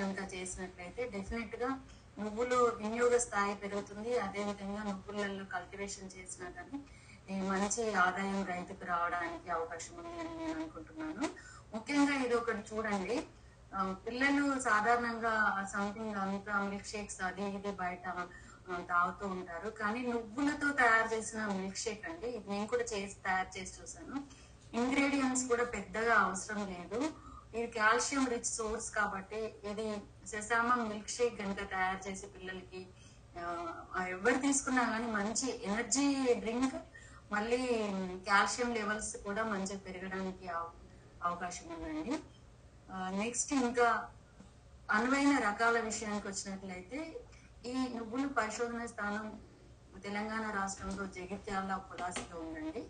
కనుక చేసినట్లయితే డెఫినెట్గా నువ్వులు వినియోగ స్థాయి పెరుగుతుంది. అదే విధంగా నువ్వులలో కల్టివేషన్ చేసినా కానీ మంచి ఆదాయం రైతుకు రావడానికి అవకాశం ఉంది అని నేను అనుకుంటున్నాను. ముఖ్యంగా ఇది ఒకటి చూడండి. పిల్లలు సాధారణంగా సంథింగ్ అంతా మిల్క్ షేక్స్ అది ఇది బయట తాగుతూ ఉంటారు. కానీ నువ్వులతో తయారు చేసిన మిల్క్ షేక్ అండి ఇది నేను కూడా చేసి తయారు చేసి చూసాను ఇంగ్రీడియంట్స్ కూడా పెద్దగా అవసరం లేదు. ఇది కాల్షియం రిచ్ సోర్స్ కాబట్టి ఇది శశామం మిల్క్ షేక్ కనుక తయారు చేసి పిల్లలకి ఎవరు తీసుకున్నా కానీ మంచి ఎనర్జీ డ్రింక్ మళ్ళీ కాల్షియం లెవెల్స్ కూడా మంచిగా పెరగడానికి అవ- అవకాశం ఉందండి. నెక్స్ట్ ఇంకా అనువైన రకాల విషయానికి వచ్చినట్లయితే ఈ నువ్వులు పరిశోధన స్థానం తెలంగాణ రాష్ట్రంలో జగిత్యాల పొలాసిలో ఉందండి.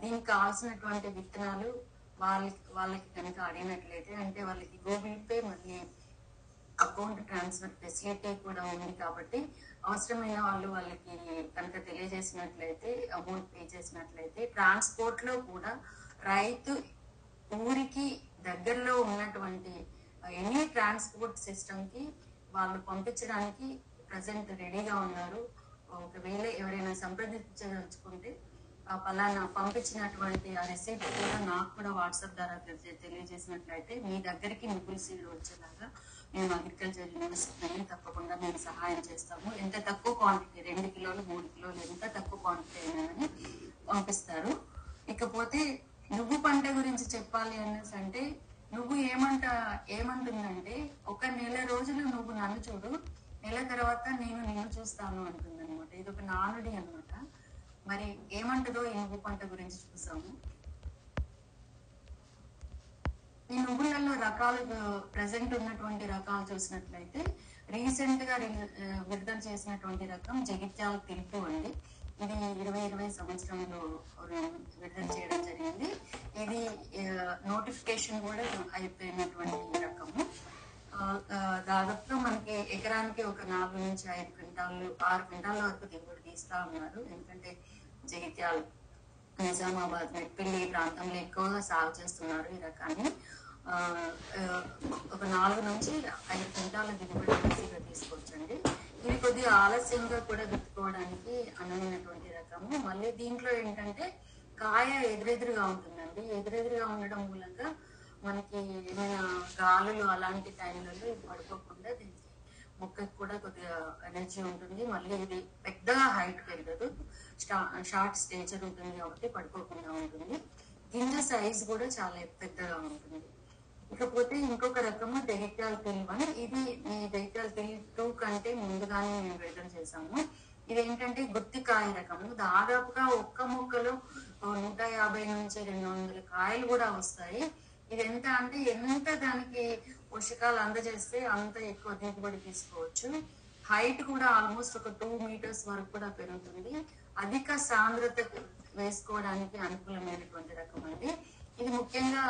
దీనికి కావాల్సినటువంటి విత్తనాలు వాళ్ళకి వాళ్ళకి కనుక అడిగినట్లయితే అంటే వాళ్ళకి గూగుల్ పే మళ్ళీ అకౌంట్ ట్రాన్స్ఫర్ ఫెసిలిటీ కూడా ఉంది కాబట్టి అవసరమైన వాళ్ళు వాళ్ళకి కనుక తెలియజేసినట్లయితే అమౌంట్ పే చేసినట్లయితే ట్రాన్స్పోర్ట్లో కూడా రైతు ఊరికి దగ్గరలో ఉన్నటువంటి ఎనీ ట్రాన్స్పోర్ట్ సిస్టమ్కి వాళ్ళు పంపించడానికి ప్రజెంట్ రెడీగా ఉన్నారు. ఒకవేళ ఎవరైనా సంప్రదించదలుచుకుంటే పలానా పంపించినటువంటి ఆ రిసీప్ట్ కూడా నాకు కూడా వాట్సాప్ ద్వారా తెలియజేసినట్లయితే మీ దగ్గరికి నువ్వుల సీడ్ వచ్చేలాగా మేము అగ్రికల్చర్ యూనివర్సిటీ తప్పకుండా మేము సహాయం చేస్తాము. ఎంత తక్కువ క్వాంటిటీ రెండు కిలోలు మూడు కిలోలు ఎంత తక్కువ క్వాంటిటీ అయినా కానీ పంపిస్తారు. ఇకపోతే నువ్వు పంట గురించి చెప్పాలి అనేసి అంటే నువ్వు ఏమంట ఏమంటుందంటే ఒక నెల రోజులు నువ్వు నన్ను చూడు నెల తర్వాత నేను నిన్ను చూస్తాను అంటుంది అనమాట ఇది ఒక నానుడి అన్నమాట. మరి ఏమంటుందో ఈ నువ్వు పంట గురించి చూసాము. ఈ నువ్వులలో రకాలు ప్రజెంట్ ఉన్నటువంటి రకాలు చూసినట్లయితే రీసెంట్గా విడుదల చేసినటువంటి రకం జగిత్యాల తెలుపు అండి. ఇది ఇరవై ఇరవై సంవత్సరంలో విడుదల చేయడం జరిగింది. ఇది నోటిఫికేషన్ కూడా అయిపోయినటువంటి రకము. దాదాపు దాదాపుగా మనకి ఎకరానికి ఒక నాలుగు నుంచి ఐదు క్వింటాలు ఆరు క్వింటాల వరకు దిగుబడి తీస్తా ఉన్నారు. ఎందుకంటే జగిత్యాల నిజామాబాద్ మెట్పిల్లి ప్రాంతంలో ఎక్కువగా సాగు చేస్తున్నారు ఈ రకాన్ని. ఒక నాలుగు నుంచి ఐదు క్వింటాల దిగుబడి ఈజీగా తీసుకోవచ్చండి. ఇది కొద్దిగా ఆలస్యంగా కూడా విత్తుకోవడానికి అనువైనటువంటి రకము. మళ్ళీ దీంట్లో ఏంటంటే కాయ ఎదురెదురుగా ఉంటుందండి. ఎదురెదురుగా ఉండడం మూలంగా మనకి ఏమైనా గాలులు అలాంటి టైంలలో ఇది పడుకోకుండా దీనికి మొక్కకి కూడా కొద్దిగా ఎనర్జీ ఉంటుంది. మళ్ళీ ఇది పెద్దగా హైట్ పెరగదు. షార్ట్ స్టేచర్ ఉంటుంది కాబట్టి పడిపోకుండా ఉంటుంది. గింజ సైజ్ కూడా చాలా పెద్దగా ఉంటుంది. ఇకపోతే ఇంకొక రకము డెహికాల్ పిల్ వన్ ఇది మీ డెహికాల్ పిల్ టూ కంటే ముందుగానే మేము విడుదల చేశాము. ఇది ఏంటంటే గుత్తికాయ రకము. దాదాపుగా ఒక్క మొక్కలో నూట యాభై నుంచి రెండు వందల కాయలు కూడా వస్తాయి. ఇది ఎంత అంటే ఎంత దానికి పోషకాలు అందజేస్తే అంత ఎక్కువ దిగుబడి తీసుకోవచ్చు. హైట్ కూడా ఆల్మోస్ట్ ఒక టూ మీటర్స్ వరకు కూడా పెరుగుతుంది. అధిక సాంద్రత వేసుకోవడానికి అనుకూలమైనటువంటి రకం అండి. ఇది ముఖ్యంగా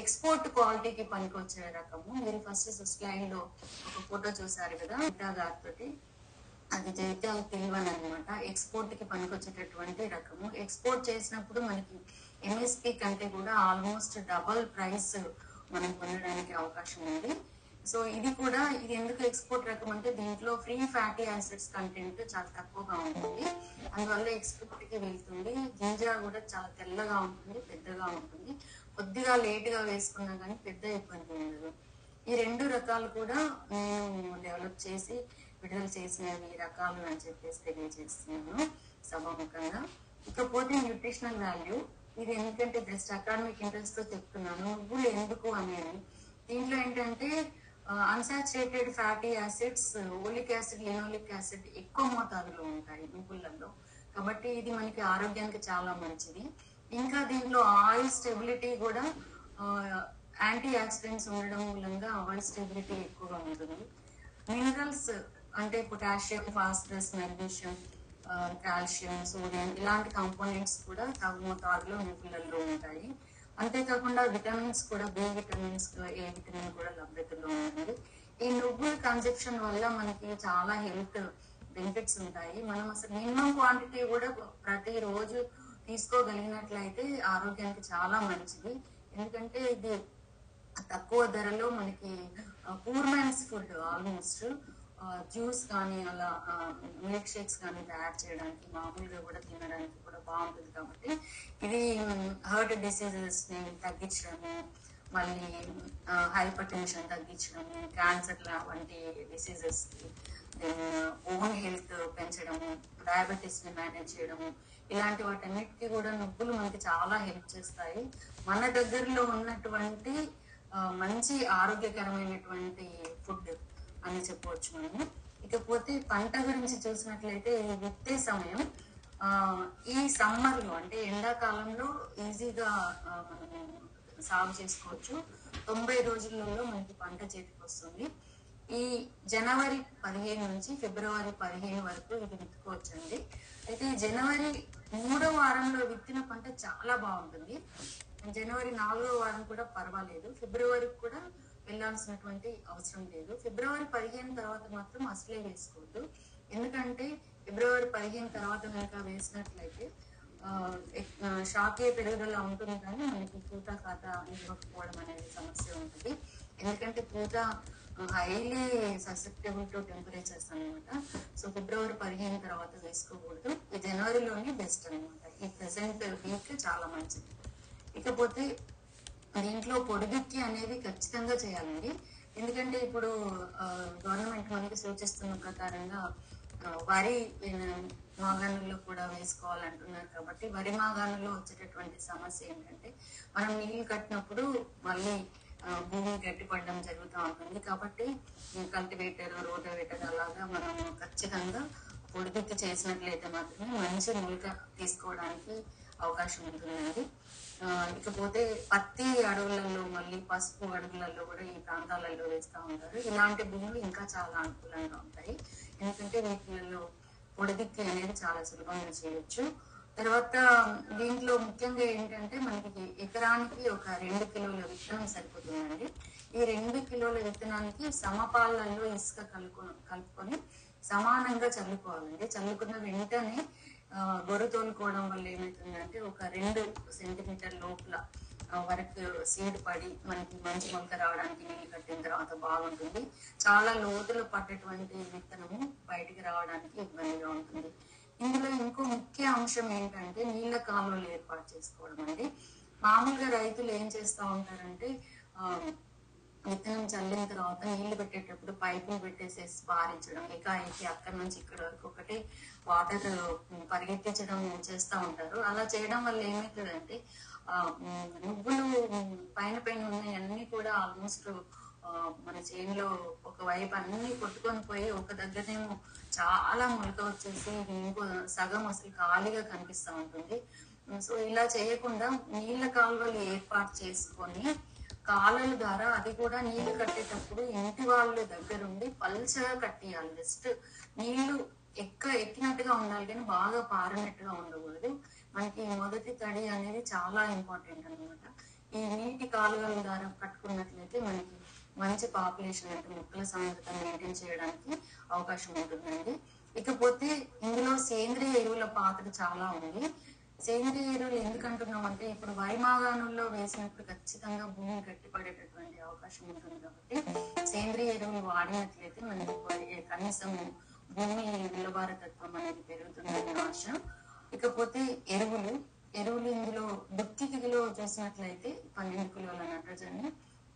ఎక్స్పోర్ట్ క్వాలిటీకి పనికొచ్చే రకము. మీరు ఫస్ట్ స్లైడ్లో ఒక ఫోటో చూసారు కదా మిగతా గారితోటి. అది జైత్యాల తెలివని అనమాట ఎక్స్పోర్ట్కి పనికొచ్చేటటువంటి రకము. ఎక్స్పోర్ట్ చేసినప్పుడు మనకి ఎంఎస్పి కంటే కూడా ఆల్మోస్ట్ డబల్ ప్రైస్ మనం పొందడానికి అవకాశం ఉంది. సో ఇది కూడా ఇది ఎందుకు ఎక్స్పోర్ట్ రకం అంటే దీంట్లో ఫ్రీ ఫ్యాటీ యాసిడ్స్ కంటెంట్ చాలా తక్కువగా ఉంటుంది. అందువల్ల ఎక్స్పోర్ట్కి వెళ్తుంది. గింజ కూడా చాలా తెల్లగా ఉంటుంది పెద్దగా ఉంటుంది. కొద్దిగా లేట్గా వేసుకున్నా కానీ పెద్ద ఇబ్బంది ఉండదు. ఈ రెండు రకాలు కూడా నేను డెవలప్ చేసి విడుదల చేసినవి రకాలు అని చెప్పేసి తెలియజేస్తున్నాను సభాముఖంగా. ఇకపోతే న్యూట్రిషనల్ వాల్యూ ఇది ఎందుకంటే జస్ట్ అకాడమిక్ ఇంట్రెస్ట్తో చెప్తున్నాను. నువ్వులు ఎందుకు అనేది. దీంట్లో ఏంటంటే unsaturated fatty acids oleic acid linoleic acid ఎక్కువ మోతాదులో ఉంటాయి నువ్వులలో కాబట్టి ఇది మనకి ఆరోగ్యానికి చాలా మంచిది. ఇంకా దీంట్లో ఆయిల్ స్టెబిలిటీ కూడా యాంటీ ఆక్సిడెంట్స్ ఉండడం మూలంగా ఆయిల్ స్టెబిలిటీ ఎక్కువగా ఉంటుంది. మినరల్స్ అంటే potassium phosphorus magnesium calcium sodium ఇలాంటి కాంపోనెంట్స్ కూడా తగు మోతాదులో నిపుణులలో ఉంటాయి. అంతేకాకుండా విటమిన్స్ కూడా బి విటమిన్స్ ఏ విటమిన్ కూడా లభ్యతలో ఉంటుంది. ఈ నువ్వుల కన్సెప్షన్ వల్ల మనకి చాలా హెల్త్ బెనిఫిట్స్ ఉంటాయి. మనం అసలు మినిమం క్వాంటిటీ కూడా ప్రతి రోజు తీసుకోగలిగినట్లయితే ఆరోగ్యానికి చాలా మంచిది. ఎందుకంటే ఇది తక్కువ ధరలో మనకి poor man's food almost juice కానీ అలా మిల్క్ షేక్స్ కానీ తయారు చేయడానికి మామూలుగా కూడా తినడానికి కూడా బాగుంటుంది కాబట్టి ఇది హార్ట్ డిసీజెస్ని తగ్గించడము మళ్ళీ హైపర్ టెన్షన్ తగ్గించడము క్యాన్సర్ వంటి డిసీజెస్ దెన్ ఓన్ హెల్త్ పెంచడము డయాబెటీస్ని మేనేజ్ చేయడము ఇలాంటి వాటన్నిటికీ కూడా నువ్వులు మనకి చాలా హెల్ప్ చేస్తాయి. మన దగ్గరలో ఉన్నటువంటి మంచి ఆరోగ్యకరమైనటువంటి ఫుడ్ అని చెప్పవచ్చు మనము. ఇకపోతే పంట గురించి చూసినట్లయితే విత్తే సమయం ఈ సమ్మర్లో అంటే ఎండాకాలంలో ఈజీగా మనము సాగు చేసుకోవచ్చు. తొంభై రోజులలో మనకి పంట చేతికి వస్తుంది. ఈ జనవరి పదిహేను నుంచి ఫిబ్రవరి పదిహేను వరకు ఇది విత్తుకోవచ్చండి. అయితే జనవరి మూడో వారంలో విత్తిన పంట చాలా బాగుంటుంది. జనవరి నాలుగో వారం కూడా పర్వాలేదు. ఫిబ్రవరికి కూడా వెళ్ళాల్సినటువంటి అవసరం లేదు. ఫిబ్రవరి పదిహేను తర్వాత మాత్రం అసలే వేసుకోవద్దు. ఎందుకంటే ఫిబ్రవరి పదిహేను తర్వాత కనుక వేసినట్లయితే ఆ, షాకే పెరుగుదల ఉంటుంది కానీ మనకి పూత ఖాత ఇవ్వకపోవడం అనేది సమస్య ఉంటుంది. ఎందుకంటే పూత హైలీ ససెప్టబుల్ టు టెంపరేచర్స్ అనమాట సో ఫిబ్రవరి పదిహేను తర్వాత వేసుకోకూడదు. ఈ జనవరిలోనే బెస్ట్ అనమాట ఈ ప్రెసెంట్ వీక్ చాలా మంచిది. ఇకపోతే దీంట్లో పొడిదుక్కి అనేది ఖచ్చితంగా చేయాలండి. ఎందుకంటే ఇప్పుడు గవర్నమెంట్ మనకి సూచిస్తున్న ప్రకారంగా వరి మాగాణుల్లో కూడా వేసుకోవాలంటున్నారు కాబట్టి వరి మాగాణుల్లో వచ్చేటటువంటి సమస్య ఏంటంటే మనం నీళ్ళు కట్టినప్పుడు మళ్ళీ భూమి గట్టిపడడం జరుగుతూ ఉంటుంది. కాబట్టి కల్టివేటర్ రోటవేటర్ అలాగా మనం ఖచ్చితంగా పొడిదుక్కి చేసినట్లయితే మాత్రమే మంచి మొలక తీసుకోవడానికి అవకాశం ఉంటుందండి. ఇకపోతే పత్తి అడవులలో మళ్ళీ పసుపు అడవులలో కూడా ఈ ప్రాంతాలలో వేస్తూ ఉంటారు. ఇలాంటి భూములు ఇంకా చాలా అనుకూలంగా ఉంటాయి. ఎందుకంటే వీటిలలో పొడిదిక్కి అనేది చాలా సులభంగా చేయొచ్చు. తర్వాత దీంట్లో ముఖ్యంగా ఏంటంటే మనకి ఎకరానికి ఒక రెండు కిలోల విత్తనం సరిపోతుందండి. ఈ రెండు కిలోల విత్తనానికి సమపాలలో ఇసుక కలుపు కలుపుకొని సమానంగా చల్లుకోవాలండి. చల్లుకున్న వెంటనే గొర్రె తోలుకోవడం వల్ల ఏమవుతుందంటే ఒక రెండు సెంటీమీటర్ లోపల వరకు సీడ్ పడి మనకి మంచి మొలక రావడానికి నీళ్ళు కట్టిన తర్వాత బాగుంటుంది. చాలా లోతులో పట్టేటువంటి విత్తనము బయటికి రావడానికి ఇబ్బందిగా ఉంటుంది. ఇందులో ఇంకో ముఖ్య అంశం ఏంటంటే నీళ్ళ కాలువలు ఏర్పాటు చేసుకోవడం అండి. మామూలుగా రైతులు ఏం చేస్తూ ఉంటారంటే ఆ, విత్తనం చల్లిన తర్వాత నీళ్ళు పెట్టేటప్పుడు పైపులు పెట్టేసేసి పారించడం ఏకాఏకి అక్కడి నుంచి ఇక్కడ వరకు ఒకటి వాటర్ పరిగెత్తించడం చేస్తూ ఉంటారు. అలా చేయడం వల్ల ఏమవుతుందంటే ఆ, నువ్వులు పైన పైన ఉన్నాయన్నీ కూడా ఆల్మోస్ట్ మన చేనులో ఒక వైపు అన్ని కొట్టుకొని పోయి ఒక దగ్గరేమో చాలా ములక వచ్చేసి ఇంకో సగం అసలు ఖాళీగా కనిపిస్తూ ఉంటుంది. సో ఇలా చేయకుండా నీళ్ళ కాలువలు ఏర్పాటు చేసుకొని కాలల ద్వారా అది కూడా నీళ్ళు కట్టేటప్పుడు ఇంటి వాళ్ళ దగ్గరుండి పల్చగా కట్టేయాలి. జస్ట్ నీళ్ళు ఎక్క ఎక్కినట్టుగా ఉండాలి కానీ బాగా పారినట్టుగా ఉండకూడదు. మనకి మొదటి తడి అనేది చాలా ఇంపార్టెంట్ అన్నమాట. ఈ నీటి కాలువల ద్వారా కట్టుకున్నట్లయితే మనకి మంచి పాపులేషన్ అంటే మొక్కల సాంద్రత మెయింటైన్ చేయడానికి అవకాశం ఉంటుందండి. ఇకపోతే ఇందులో సేంద్రియ ఎరువుల పాత్ర చాలా ఉంది. సేంద్రియ ఎరువులు ఎందుకు అంటున్నాం అంటే ఇప్పుడు వరి వేసినప్పుడు ఖచ్చితంగా భూమి గట్టిపడేటటువంటి అవకాశం ఉంటుంది కాబట్టి సేంద్రియ ఎరువులు వాడినట్లయితే మనకి కనీసం భూమి నిలబారతత్వం అనేది పెరుగుతుందని ఆశ. ఇకపోతే ఎరువులు ఎరువులు ఇందులో దుక్కి కిలో చూసినట్లయితే పన్నెండు కిలోల నత్రజని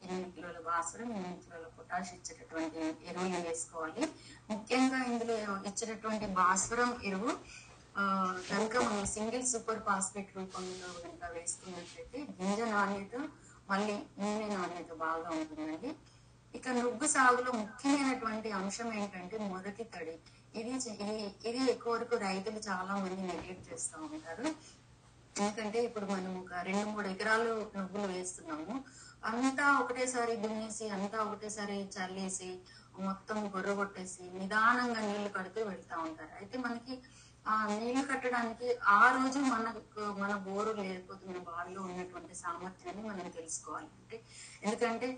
ఎనిమిది కిలోల భాస్వరం ఎనిమిది కిలోల పొటాష్ ఇచ్చేటటువంటి ఎరువులు వేసుకోవాలి. ముఖ్యంగా ఇందులో ఇచ్చేటటువంటి భాస్వరం ఎరువు కనుక మనం సింగిల్ సూపర్ ఫాస్ఫేట్ రూపంలో కనుక వేసుకున్నట్లయితే గింజ నాణ్యత మళ్ళీ నూనె నాణ్యత బాగా ఉంటుందండి ఇక నువ్వు సాగులో ముఖ్యమైనటువంటి అంశం ఏంటంటే మొదటి తడి. ఇది ఇది ఎక్కువ వరకు రైతులు చాలా మంది నెగ్లెక్ట్ చేస్తూ ఉంటారు. ఎందుకంటే ఇప్పుడు మనం ఒక రెండు మూడు ఎకరాలు నువ్వులు వేస్తున్నాము. అంతా ఒకటేసారి దున్నేసి అంతా ఒకటేసారి చల్లేసి మొత్తం గొర్ర కొట్టేసి నిదానంగా నీళ్ళు కడుతూ వెళ్తా ఉంటారు. అయితే మనకి నీళ్ళు కట్టడానికి ఆ రోజు మనకు మన బోరు లేకపోతే మన బావిలో ఉన్నటువంటి సామర్థ్యాన్ని మనం తెలుసుకోవాలి. అంటే ఎందుకంటే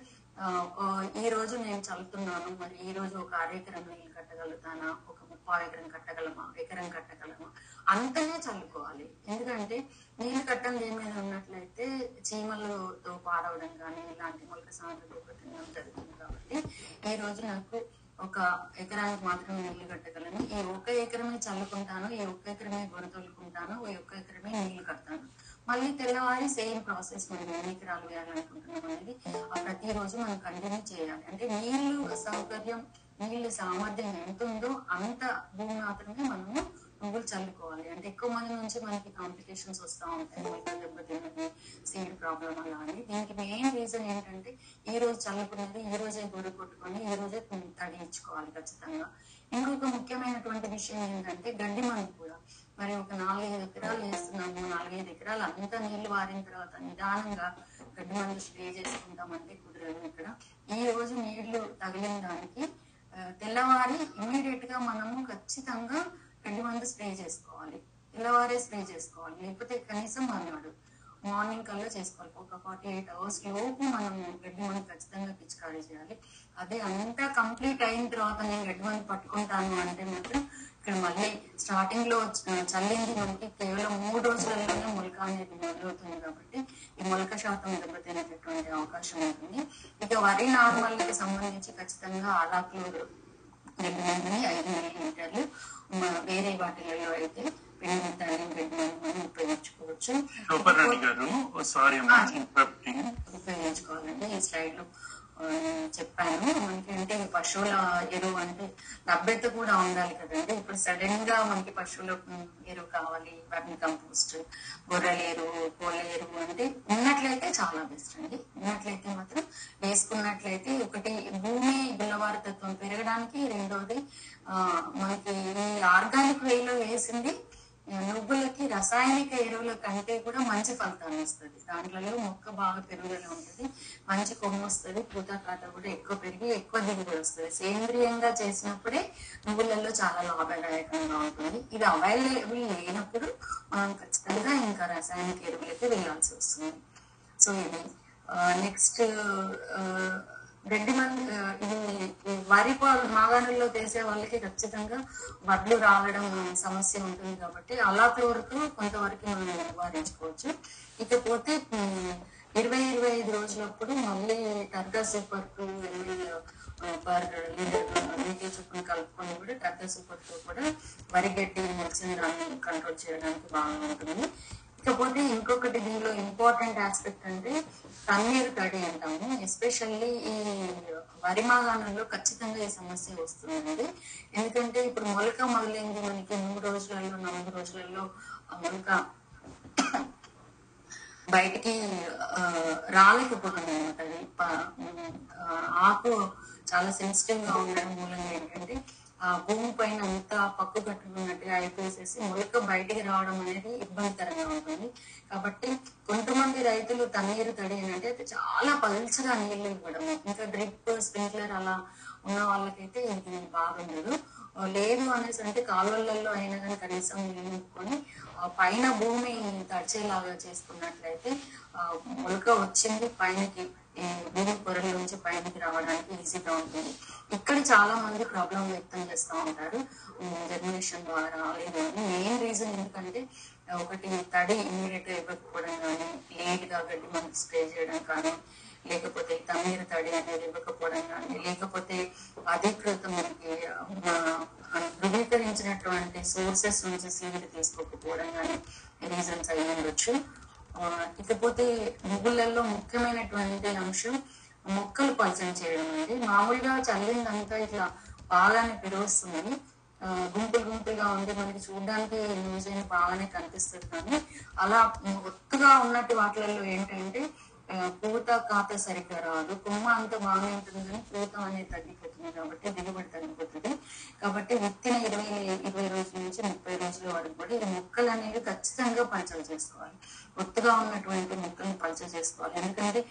ఈ రోజు నేను చల్లుతున్నాను మరి ఈ రోజు ఒక అరెకరం నీళ్ళు కట్టగలుగుతానా ఒక ముప్పై ఎకరం కట్టగలమా ఎకరం కట్టగలమా అంతనే చల్లుకోవాలి ఎందుకంటే నీళ్ళు కట్టం దేని మీద ఉన్నట్లయితే చీమలతో పాడవడం కానీ ఇలాంటి మొలక సాంద్రత జరుగుతుంది కాబట్టి ఈ రోజు నాకు ఒక ఎకరానికి మాత్రమే నీళ్ళు కట్టగలను. ఈ ఒక్క ఎకరమే చల్లుకుంటాను ఈ ఒక్క ఎకరమే గొడతొలుకుంటాను ఈ ఒక్క ఎకరమే నీళ్ళు కడతాను. మళ్ళీ తెల్లవారి సేమ్ ప్రాసెస్ మనం ఎన్ని ఎకరాలు వేయాలనుకుంటున్నాం అనేది ఆ ప్రతిరోజు మనం కంటిన్యూ చేయాలి. అంటే నీళ్ళు సౌకర్యం నీళ్ళు సామర్థ్యం ఎంత ఉందో అంత భూమి మాత్రమే మనము నువ్వులు చల్లుకోవాలి. అంటే ఎక్కువ మంది నుంచి మనకి కాంప్లికేషన్స్ వస్తూ ఉంటాయి. మొలకలు దెబ్బతిన్నది సీడ్ ప్రాబ్లం అలా అని. దీనికి మెయిన్ రీజన్ ఏంటంటే ఈ రోజు చల్లుకున్నది ఈ రోజే గుడి కొట్టుకొని ఈ రోజే తడించుకోవాలి ఖచ్చితంగా. ఇంకొక ముఖ్యమైనటువంటి విషయం ఏంటంటే గడ్డి మందు కూడా. మరి ఒక నాలుగైదు ఎకరాలు వేస్తున్నాము నాలుగైదు ఎకరాలు అంతా నీళ్ళు వారిన తర్వాత నిదానంగా గడ్డి మందు స్ప్రే చేసుకుంటామంటే కుదరదు ఇక్కడ. ఈ రోజు నీళ్ళు తగిలిన దానికి తెల్లవారి ఇమీడియట్గా మనము ఖచ్చితంగా గడ్డి మందు స్ప్రే చేసుకోవాలి. తెల్లవారే స్ప్రే చేసుకోవాలి. లేకపోతే కనీసం అన్నాడు మార్నింగ్ కల్లా చేసుకోవాలి. ఒక ఫార్టీ ఎయిట్ అవర్స్ లోపు మనం గడ్డి మందు ఖచ్చితంగా పిచికారీ చేయాలి. అదే అంతా కంప్లీట్ అయిన తర్వాత నేను గడ్డి మందు పట్టుకుంటాను అంటే మాత్రం ఇక్కడ మళ్ళీ స్టార్టింగ్లో చల్లింది మనకి కేవలం మూడు రోజులలోనే మొలక అనేది మొదలవుతుంది కాబట్టి ఈ మొలక శాతం దెబ్బతినేటటువంటి అవకాశం ఉంటుంది. ఇక వరి నార్మల్కి సంబంధించి ఖచ్చితంగా ఆలాకులు మందిని ఐదు మిల్లీలీటర్లు మ- వేరే వాటిలలో అయితే పిండి మిత్తాన్ని గడ్డి మందుని ఉపయోగించుకోవచ్చు సారీ ఉపయోగించుకోవాలండి ఈ స్లైడ్లో చెప్పాను. మనకి అంటే పశువుల ఎరువు అంటే లభ్యత కూడా ఉండాలి కదండి. ఇప్పుడు సడన్గా మనకి పశువుల ఎరువు కావాలి వర్మి కంపోస్ట్ గొర్రెల ఎరువు కోళ్ళ ఎరువు అంటే ఉన్నట్లయితే చాలా బెస్ట్ అండి. ఉన్నట్లయితే మాత్రం వేసుకున్నట్లయితే ఒకటి భూమి గుల్లవారి పెరగడానికి రెండోది మనకి ఈ ఆర్గానిక్ వేలో వేసింది నువ్వులకి రసాయనిక ఎరువుల కంటే కూడా మంచి ఫలితాన్ని వస్తుంది. దాంట్లో మొక్క బాగా పెరుగుదల ఉంటుంది మంచి కొమ్ము వస్తుంది పూత కాత కూడా ఎక్కువ పెరిగి ఎక్కువ దిగుబడి వస్తుంది. సేంద్రియంగా చేసినప్పుడే నువ్వులలో చాలా లాభదాయకంగా ఉంటుంది. ఇది అవైలబుల్ లేనప్పుడు మనం ఖచ్చితంగా ఇంకా రసాయనిక ఎరువులకి వెళ్ళాల్సి వస్తుంది. సో ఇది నెక్స్ట్ గడ్డి మంది ఇది ఈ వరి మాగాణుల్లో వేసే వాళ్ళకి ఖచ్చితంగా వడ్లు రావడం సమస్య ఉంటుంది కాబట్టి అలాంటి వరకు కొంతవరకు మనం నివారించుకోవచ్చు. ఇకపోతే ఇరవై ఇరవై ఐదు రోజులప్పుడు మళ్ళీ టర్గా super two ML per litre నీటి చొప్పున కలుపుకొని కూడా టర్గా సూపర్ టూ కూడా వరి గడ్డి మొలిసిన దాన్ని కంట్రోల్ చేయడానికి బాగా ఉంటుంది ఇకపోతే ఇంకొకటి దీనిలో ఇంపార్టెంట్ ఆస్పెక్ట్ అంటే తన్నీరు తడి అంటాము ఎస్పెషల్లీ ఈ వరి మాగాణంలో ఖచ్చితంగా ఈ సమస్య వస్తుందండి ఎందుకంటే ఇప్పుడు మొలక మొదలైంది మనకి మూడు రోజులలో నాలుగు రోజులలో మొలక బయటికి రాలేకపోతుంది అనమాట ఆకు చాలా సెన్సిటివ్గా ఉండడం మూలంగా ఏంటంటే ఆ భూమి పైన అంతా పక్కు కట్టుకున్నట్టుగా అయిపోసేసి మొలక బయటికి రావడం అనేది ఇబ్బందికరంగా ఉంటుంది. కాబట్టి కొంతమంది రైతులు తన్నీరు తడి అంటే చాలా పలుచగా నీళ్ళు ఇవ్వడం. ఇంకా డ్రిప్ స్ప్రింక్లర్ అలా ఉన్న వాళ్ళకైతే ఇది బాగుండదు. లేదు అనేసి అంటే కాలువలలో అయినా కానీ కనీసం నీళ్ళు నింపుకొని పైన భూమి తడిచేలాగా చేసుకున్నట్లయితే మొలక వచ్చింది పైనకి భూమి పొరల నుంచి పైనకి రావడానికి ఈజీగా ఉంటుంది. ఇక్కడ చాలా మంది ప్రాబ్లం వ్యక్తం చేస్తూ ఉంటారు జర్మినేషన్ ద్వారా. రాలేదు మెయిన్ రీజన్ ఎందుకంటే ఒకటి తడి ఇమ్మీడియట్గా ఇవ్వకపోవడం కానీ లేట్గా గడ్డి మందు స్ప్రే చేయడం కానీ లేకపోతే తన్నీరు తడి అనేది ఇవ్వకపోవడం కానీ లేకపోతే అధికృత మనకి ధృవీకరించినటువంటి సోర్సెస్ నుంచి సీడ్ తీసుకోకపోవడం కానీ రీజన్స్ అయి ఉండొచ్చు. ఆ, ఇకపోతే నువ్వులలో ముఖ్యమైనటువంటి అంశం మొక్కలు పలచన చేయడం అండి. మామూలుగా చల్లిందంతా ఇట్లా బాగానే పిలుస్తుంది. గుంపులు గుంపులుగా ఉండి మనకి చూడడానికి న్యూస్ అయిన బాగానే కనిపిస్తుంది. కానీ అలా ఒత్తుగా ఉన్నట్టు వాటిలలో ఏంటంటే పూత కాత సరిగ్గా రాదు. కొమ్మ అంత బాగానే ఉంటుంది కానీ పూత అనేది తగ్గిపోతుంది కాబట్టి దిగుబడి తగ్గిపోతుంది కాబట్టి విత్తిన ఇరవై ఇరవై రోజుల నుంచి ముప్పై రోజుల వరకు కూడా ఈ మొక్కలు అనేవి ఖచ్చితంగా పలచలు చేసుకోవాలి. ఒత్తుగా ఉన్నటువంటి మొక్కలను పలచ చేసుకోవాలి. ఎందుకంటే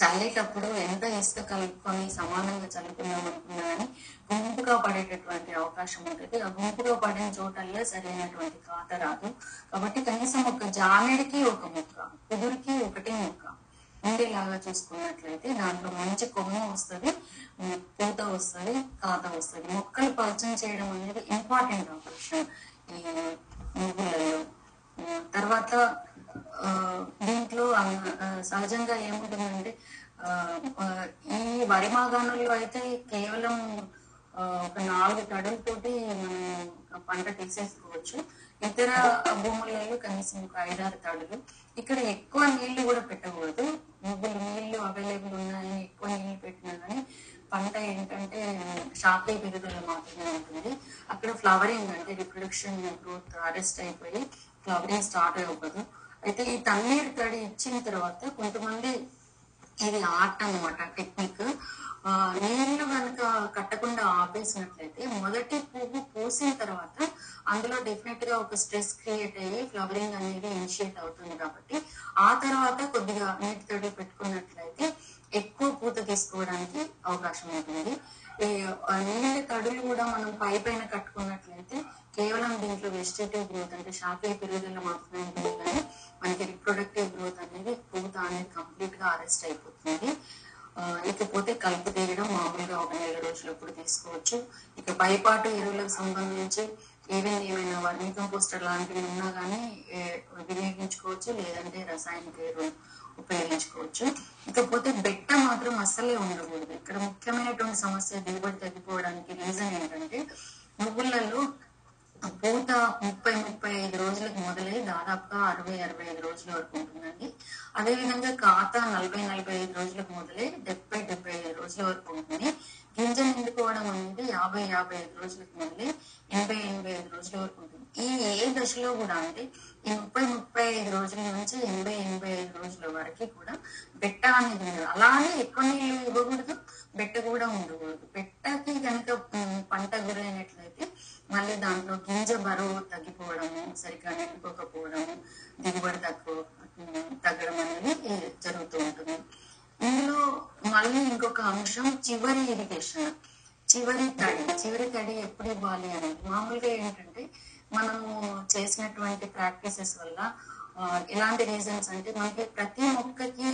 చల్లేటప్పుడు ఎంత ఇసుక కలుపుకొని సమానంగా చల్లుకున్నాం అనుకున్నా కానీ గుంపుగా పడేటటువంటి అవకాశం ఉంటుంది. ఆ గుంపుగా పడిన చోటల్లో సరైనటువంటి కాత రాదు. కాబట్టి కనీసం ఒక జామెడికి ఒక ముక్క కుదురుకి ఒకటి ముక్క ఉండేలాగా చూసుకున్నట్లయితే దాంట్లో మంచి కొమ్మ వస్తుంది పూత వస్తుంది కాత వస్తుంది. మొక్కలు పరిచయం చేయడం అనేది ఇంపార్టెంట్ ఆపరేషన్ ఈ తర్వాత దీంట్లో ఆ, సహజంగా ఏముంటుందంటే ఈ వరి మాగాణంలో అయితే కేవలం ఒక నాలుగు తడులతోటి మనం పంట తీసేసుకోవచ్చు. ఇతర భూములలో కనీసం ఒక ఐదారు తడులు ఇక్కడ ఎక్కువ నీళ్ళు కూడా పెట్టకూడదు. నువ్వులు నీళ్ళు అవైలబుల్ ఉన్నాయని ఎక్కువ నీళ్ళు పెట్టినా కానీ పంట ఏంటంటే షాపీ పెరుగుదల మాత్రమే ఉంటుంది. అక్కడ ఫ్లవరింగ్ అంటే రిప్రొడక్షన్ గ్రోత్ అరెస్ట్ అయిపోయి ఫ్లవరింగ్ స్టార్ట్ అవ్వదు అయితే ఈ తన్నీరు తడి ఇచ్చిన తర్వాత కొంతమంది ఇది ఆర్ట్ అనమాట టెక్నిక్. ఆ, నీళ్ళు కనుక కట్టకుండా ఆపేసినట్లయితే మొదటి పువ్వు పూసిన తర్వాత అందులో డెఫినెట్గా ఒక స్ట్రెస్ క్రియేట్ అయ్యి ఫ్లవరింగ్ అనేది ఇనిషియేట్ అవుతుంది కాబట్టి ఆ తర్వాత కొద్దిగా నీటి తడి పెట్టుకున్నట్లయితే ఎక్కువ పూత తీసుకోవడానికి అవకాశం ఉంటుంది. ఈ నీళ్ళ తడులు కూడా మనం పై పైన కట్టుకున్నట్లయితే కేవలం దీంట్లో వెజిటేటివ్ గ్రోత్ అంటే శాఖీయ పెరుగుదల మాత్రమే ఉంటుంది కానీ మనకి రిప్రొడక్టివ్ గ్రోత్ అనేది పూత అనేది కంప్లీట్గా అరెస్ట్ అయిపోతుంది. ఇకపోతే కలుపు తీయడం మామూలుగా ఒక నెల కూడా తీసుకోవచ్చు. ఇక పైపాటు ఎరువులకు సంబంధించి ఈవెన్ ఏమైనా వర్మీ కంపోస్టర్ లాంటివి ఉన్నా కానీ వినియోగించుకోవచ్చు లేదంటే రసాయనిక ఎరువులు ఉపయోగించుకోవచ్చు. ఇకపోతే బెట్ట మాత్రం అస్సలే ఉండకూడదు. ఇక్కడ ముఖ్యమైనటువంటి సమస్య దిగుబడి తగ్గిపోవడానికి రీజన్ ఏంటంటే నువ్వులలో పూత ముప్పై ముప్పై ఐదు రోజులకు మొదలై దాదాపుగా అరవై అరవై ఐదు రోజుల వరకు ఉంటుందండి. అదేవిధంగా కాత నలభై నలభై ఐదు రోజులకు మొదలై డెబ్బై డెబ్బై ఐదు రోజుల వరకు ఉంటుంది. గింజ నిండుకోవడం అనేది యాభై యాభై ఐదు రోజులకు మొదలై ఎనభై ఎనభై ఐదు రోజుల వరకు ఉంటుంది. ఈ ఏ దశలో కూడా అంటే ఈ ముప్పై ముప్పై ఐదు రోజుల నుంచి ఎనభై ఎనభై ఐదు రోజుల వరకు కూడా బెట్ట అనేది ఉండదు. అలానే ఎక్కువ నీళ్ళు ఇవ్వకూడదు బెట్ట కూడా ఉండకూడదు. బెట్టకి కనుక పంట గురైనట్లు దాంట్లో గింజ బరువు తగ్గిపోవడము సరిగ్గా నిండుకోకపోవడము దిగుబడి తక్కువ తగ్గడం అనేది జరుగుతూ ఉంటుంది. ఇందులో మళ్ళీ ఇంకొక అంశం చివరి ఇరిగేషన్. చివరి తడి. చివరి తడి ఎప్పుడు ఇవ్వాలి అనేది? మామూలుగా ఏంటంటే మనము చేసినటువంటి ప్రాక్టీసెస్ వల్ల ఎలాంటి రీజన్స్ అంటే మనకి ప్రతి మొక్కకి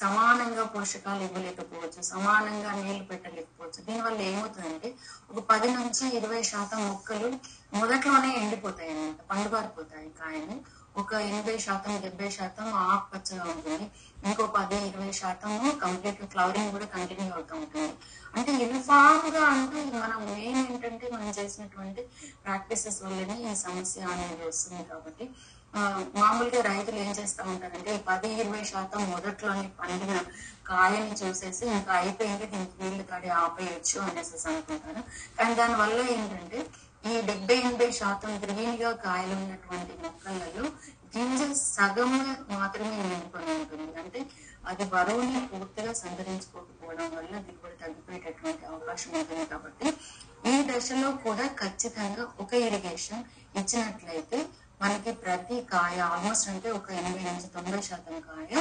సమానంగా పోషకాలు ఇవ్వలేకపోవచ్చు సమానంగా నీళ్ళు పెట్టలేకపోవచ్చు. దీనివల్ల ఏమవుతుందంటే ఒక పది నుంచి ఇరవై శాతం మొక్కలు మొదట్లోనే ఎండిపోతాయి అన్నమాట పండుబారిపోతాయి. కాయలు ఒక ఎనభై శాతం డెబ్బై శాతం ఆకుపచ్చగా ఉంటుంది. ఇంకో పది ఇరవై శాతం కంప్లీట్ ఫ్లవరింగ్ కూడా కంటిన్యూ అవుతూ ఉంటుంది. అంటే యూనిఫామ్గా అంటే మనం మెయిన్ ఏంటంటే మనం చేసినటువంటి ప్రాక్టీసెస్ వల్లనే ఈ సమస్య అనేది వస్తుంది కాబట్టి మామూలుగా రైతులు ఏం చేస్తా ఉంటారంటే పది ఇరవై శాతం మొదట్లోని పండిన కాయని చూసేసి ఇంకా అయిపోయింది దీనికి నీళ్ళు తడి ఆపేయచ్చు అనేసి అనుకుంటారు. కానీ దాని వల్ల ఏంటంటే ఈ డెబ్బై ఎనభై శాతం గ్రీన్గా కాయలు ఉన్నటువంటి మొక్కలలో గింజ సగం మాత్రమే నిండుకొని ఉంటుంది. అంటే అది బరువుని పూర్తిగా సంతరించుకోకపోవడం వల్ల దిగుబడి తగ్గిపోయేటటువంటి అవకాశం ఉంటుంది కాబట్టి ఈ దశలో కూడా ఖచ్చితంగా ఒక ఇరిగేషన్ ఇచ్చినట్లయితే మనకి ప్రతి కాయ ఆల్మోస్ట్ అంటే ఒక ఎనభై నుంచి తొంభై శాతం కాయ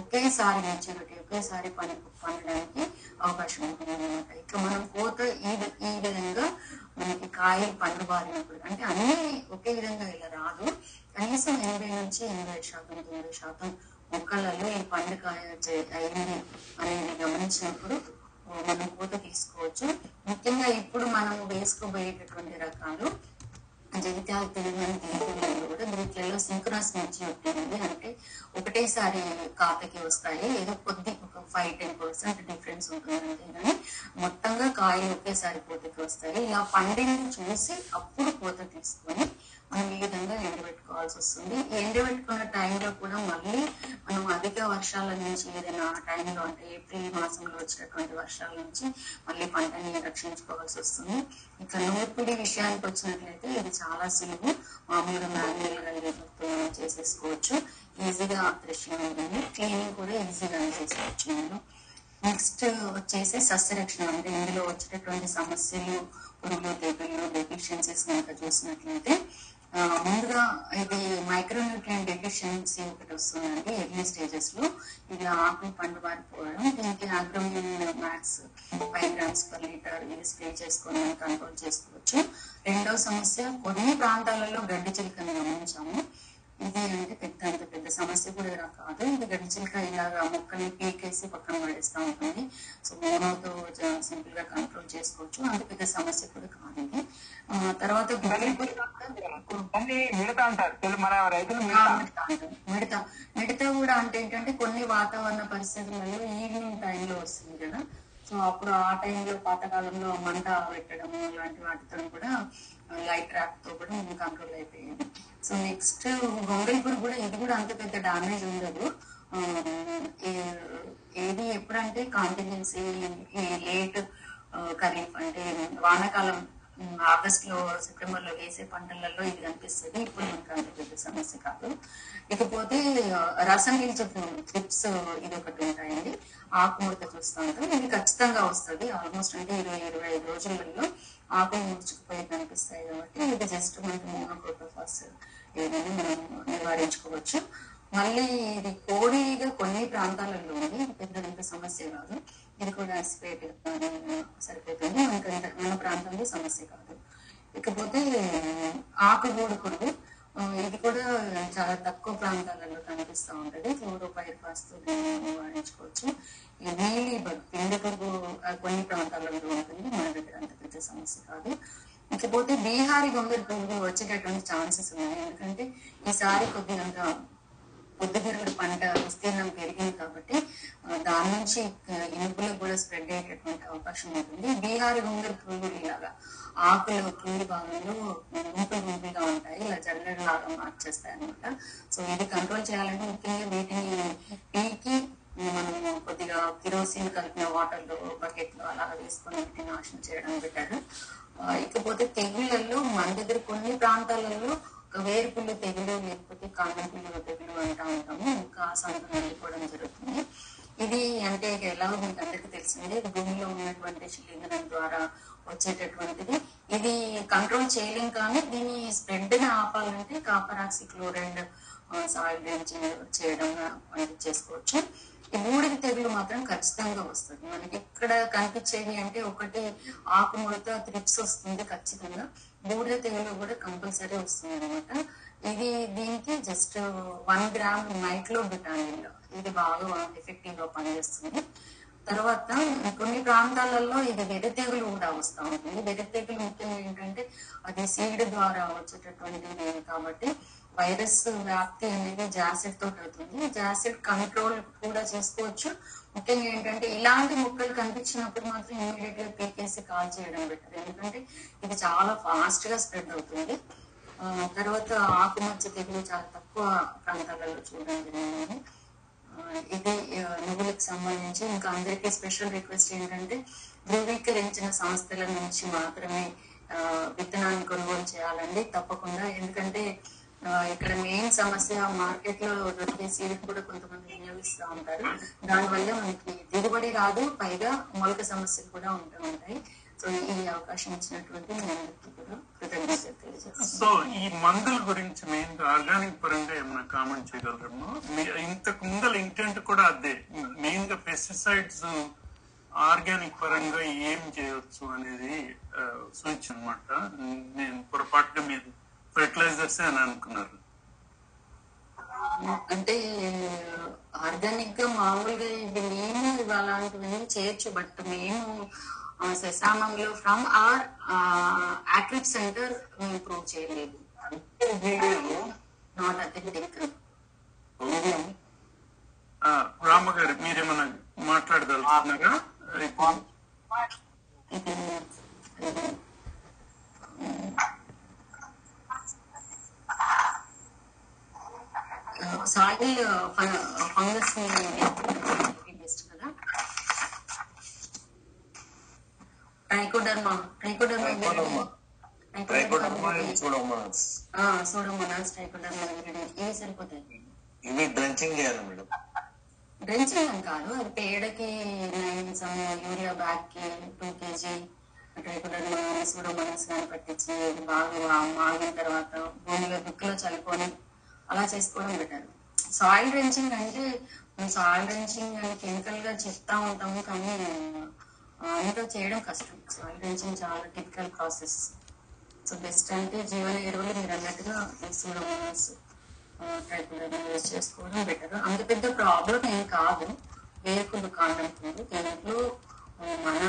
ఒకేసారి మెచ్యూరిటీ ఒకేసారి పని పండడానికి అవకాశం ఉంటుంది అనమాట ఇక మనం కోత ఈ ఈ విధంగా మనకి కాయలు పండు బారినప్పుడు అంటే అన్ని ఒకే విధంగా ఇలా రాదు. కనీసం ఎనభై నుంచి ఎనభై శాతం తొంభై శాతం మొక్కలలో ఈ పండు కాయ అయింది అనేది గమనించినప్పుడు మనం కోత తీసుకోవచ్చు. ముఖ్యంగా ఇప్పుడు మనం వేసుకోబోయేటటువంటి రకాలు జగిత్యాల తెలంగాణ తెలుగులో కూడా వీటిలలో సింక్రాస్ మెచ్యూరిటీ అంటే ఒకటేసారి కాపీకి వస్తాయి ఏదో కొద్ది ఒక ఫైవ్ టెన్ పర్సెంట్ డిఫరెన్స్ ఉంటుంది కానీ మొత్తంగా కాయలు ఒకేసారి పూతకి వస్తాయి ఇలా పండిని చూసి అప్పుడు పూత తీసుకొని మనం ఈ విధంగా ఎండబెట్టుకోవాల్సి వస్తుంది. ఈ ఎండబెట్టుకున్న టైంలో కూడా మళ్ళీ మనం అధిక వర్షాల నుంచి ఏదైనా ఆ టైంలో అంటే ఏప్రిల్ మాసంలో వచ్చినటువంటి వర్షాల నుంచి మళ్ళీ పంటని రక్షించుకోవాల్సి వస్తుంది. ఇక నూర్పిడి విషయానికి వచ్చినట్లయితే ఇది చాలా సులువు. మామూలుగా మాన్యువల్గా మనం చేసేసుకోవచ్చు. ఈజీగా ఆపరేషన్ అనేది క్లీనింగ్ కూడా ఈజీగా చేసుకోవచ్చు నేను నెక్స్ట్ వచ్చేసి సస్యరక్షణ అంటే ఇందులో వచ్చేటటువంటి సమస్యలు పురుగులు తెగుళ్ళు డెఫిషియన్సీస్ కనుక చూసినట్లయితే ముందుగా ఇది మైక్రోన్యూట్రియన్ డెఫిషియన్సీ ఒకటి వస్తుందండి ఎర్లీ స్టేజెస్లో. ఇది ఆకులు పండు పారిపోవడం దీనికి Agromin max five grams per litre ఇది స్ప్రే చేసుకొని కంట్రోల్ చేసుకోవచ్చు. రెండో సమస్య కొన్ని ప్రాంతాలలో గడ్డి చిలుకని గమనించాము. ఇది అంటే పెద్ద అంత పెద్ద సమస్య కూడా రా- కాదు. ఇది గడ్డి చిలుక ఇలాగా మొక్కల్ని పీకేసి పక్కన పడేస్తూ ఉంటుంది. సో మోనోతో సింపుల్గా కంట్రోల్ చేసుకోవచ్చు. అంత పెద్ద సమస్య కూడా కాదు ఇది. ఆ, తర్వాత. మిడత మిడత కూడా అంటే ఏంటంటే కొన్ని వాతావరణ పరిస్థితులలో ఈవినింగ్ టైంలో వస్తుంది కదా. సో అప్పుడు ఆ టైంలో పాతకాలంలో మంట పెట్టడము ఇలాంటి వాటితో కూడా లైట్ ట్రాప్తో కూడా మేము కంట్రోల్ అయిపోయింది సో నెక్స్ట్ గొంగళిపూర్ కూడా ఇది కూడా అంత పెద్ద డామేజ్ ఉండదు. ఏది ఎప్పుడంటే కాంటినెన్సీ లేట్ ఖరీఫ్ అంటే వానాకాలం ఆగస్ట్లో సెప్టెంబర్లో వేసే పంటలలో ఇది కనిపిస్తుంది. ఇప్పుడు మనకు అంత పెద్ద సమస్య కాదు. ఇకపోతే ఆ, రసం పీల్చే ట్రిప్స్ ఇది ఒకటి ఉంటాయండి. ఆకుముడత చూస్తూ ఉంటాం. ఇది ఖచ్చితంగా వస్తుంది. ఆల్మోస్ట్ అంటే ఇరవై ఇరవై ఐదు రోజులలో ఆకులు ముడుచుకుపోయి కనిపిస్తాయి కాబట్టి ఇది జస్ట్ మనకి మోనోక్రోటోఫాస్ ఏదైనా మనం నివారించుకోవచ్చు. మళ్ళీ ఇది కోడిగా కొన్ని ప్రాంతాలలో ఉంది పెద్ద పెద్ద సమస్య కాదు. ఇది కూడా స్పేట్ సరిపోతుంది మనకి మన ప్రాంతంలో సమస్య కాదు. ఇకపోతే ఆకుగూడు ఇది కూడా చాలా తక్కువ ప్రాంతాలలో కనిపిస్తూ ఉంటుంది. క్లోరోపైర్ పాస్తూ నివారించుకోవచ్చు ఈ నీలి బగ్ పిండి పురుగు కొన్ని ప్రాంతాలలో ఉంటుంది. మన దగ్గర అంత పెద్ద సమస్య కాదు. ఇకపోతే బీహారీ గొంగళి పురుగు వచ్చేటటువంటి ఛాన్సెస్ ఉన్నాయి. ఎందుకంటే ఈసారి కొద్దిగా బుద్ధగిరుడు పంట విస్తీర్ణం పెరిగింది కాబట్టి దాని నుంచి ఇనుపులకు కూడా స్ప్రెడ్ అయ్యేటటువంటి అవకాశం ఉంటుంది. బీహారీ గుంగల్ పురుగులు ఇలాగా ఆకులు కింది భాగంలో గుంపులు గుంపులుగా ఉంటాయి. ఇలా జల్లెడ లాగా మార్చేస్తాయి అనమాట సో ఇది కంట్రోల్ చేయాలంటే ముఖ్యంగా వీటిని పీకి మనము కొద్దిగా కిరోసిన్ కలిపిన వాటర్లో బకెట్లో అలా వేసుకొని వీటిని నాశనం చేయడం పెట్టారు ఇకపోతే తెగుళ్ళల్లో మన దగ్గర కొన్ని ప్రాంతాలలో వేరుపుల్లు తెగులు లేకపోతే కాండం తెగులు అంటా ఉంటాము. ఇంకా సంతం వెళ్ళిపోవడం జరుగుతుంది. ఇది అంటే ఎలా మీకు అందరికీ తెలిసిందే భూమిలో ఉన్నటువంటి శిలీంధ్రం ద్వారా వచ్చేటటువంటిది. ఇది కంట్రోల్ చేయలేం కానీ దీని స్ప్రెడ్ని ఆపాలంటే కాపర్ ఆక్సి క్లోరైడ్ సాయిల్ చేయడం వంటి చేసుకోవచ్చు. ఈ బూడిద తెగులు మాత్రం ఖచ్చితంగా వస్తుంది. మనకి ఇక్కడ కనిపించేవి అంటే ఒకటి ఆకు ముడత త్రిప్స్ వస్తుంది ఖచ్చితంగా. బూడిద తెగులు కూడా కంపల్సరీ వస్తుంది అనమాట ఇది దీనికి జస్ట్ వన్ గ్రామ్ నైట్లో బిటామిన్ ఇది బాగా ఎఫెక్టివ్గా పనిచేస్తుంది. తర్వాత కొన్ని ప్రాంతాలలో ఇది వెర్రి తెగులు కూడా వస్తూ ఉంటుంది. వెర్రి తెగులు ముఖ్యంగా ఏంటంటే అది సీడ్ ద్వారా వచ్చేటటువంటిది కాబట్టి వైరస్ వ్యాప్తి అనేది జాసిడ్ తోటి అవుతుంది. జాసిడ్ కంట్రోల్ కూడా చేసుకోవచ్చు. ముఖ్యంగా ఏంటంటే ఇలాంటి మొక్కలు కనిపించినప్పుడు మాత్రం ఇమీడియట్గా పీకేసి కాల్ చేయడం బెటర్. ఎందుకంటే ఇది చాలా ఫాస్ట్గా స్ప్రెడ్ అవుతుంది. తర్వాత ఆకుమచ్చ తెగులు చాలా తక్కువ ప్రాంతాలలో చూడడం జరిగింది ఇది నువ్వులకు సంబంధించి ఇంకా అందరికీ స్పెషల్ రిక్వెస్ట్ ఏంటంటే ధృవీకరించిన సంస్థల నుంచి మాత్రమే విత్తనాన్ని కొనుగోలు చేయాలండి తప్పకుండా. ఎందుకంటే ఇక్కడ మెయిన్ సమస్య మార్కెట్లో దొరికే సీడ్ కూడా కొంతమంది వినియోగిస్తూ ఉంటారు. దానివల్ల మనకి దిగుబడి రాదు పైగా మొలక సమస్యలు కూడా ఉంటూ ఉంటాయి. సో ఈ అవకాశం ఇచ్చినటువంటి మీ అందరికీ కూడా కృతజ్ఞతలు తెలియజేస్తాను సో ఈ మందుల గురించి మెయిన్గా ఆర్గానిక్ పరంగా ఏమైనా కామెంట్ చేయగలరమ్మా? ఇంతకు ముందల ఇంటెంట్ కూడా అదే. మెయిన్గా పెస్టిసైడ్స్ ఆర్గానిక్ పరంగా ఏం చేయొచ్చు అనేది సూచన అనమాట నేను పొరపాటుగా మీరు ఫెర్టిలైజర్స్ అని అనుకున్నారు. అంటే ఆర్గానిక్గా మామూలుగా ఇది మేము ఇవి అలాంటివన్నీ చేయొచ్చు బట్ మేము ఆ, శశానంలో ఫ్రమ్ ఆర్ యాక్రిక్ సెంటర్ మేము ప్రూవ్ చేయలేదు. Not authentic. ఆ, రామ గారు మీరేమైనా మాట్లాడగలుగుతున్నారా సాయిల్ ఫంగస్ బెస్ట్ కదా. Trichoderma trichoderma pseudomonas. ట్రైకోడర్మా ఇవి సరిపోతాయి. ఇవి డ్రెంచింగ్ చేయాలి మేడం. డ్రెంచింగ్ కాదు. అది పేడకి నైన్ సమ్ యూరియా బ్యాగ్కి టూ కేజీ ట్రైకోడర్మా సూడోమోనాస్ కానీ పట్టించి బాగా మాగిన తర్వాత భూమిలో దుక్కులో చల్లుకొని అలా చేసుకోవడం బెటర్. సాయిల్ రెంచింగ్ అంటే సాయిల్ రెంచింగ్ అని కెమికల్గా చెప్తా ఉంటాము కానీ అందులో చేయడం కష్టం. సాయిల్ రెంచింగ్ చాలా టిపికల్ ప్రాసెస్. సో బెస్ట్ అంటే జీవన ఎరువులు మీరు అన్నట్టుగా సూడోమోనాస్ యూజ్ చేసుకోవడం బెటర్. అంత పెద్ద ప్రాబ్లం ఏం కాదు. వేరుకులు కాండం దీంట్లో మన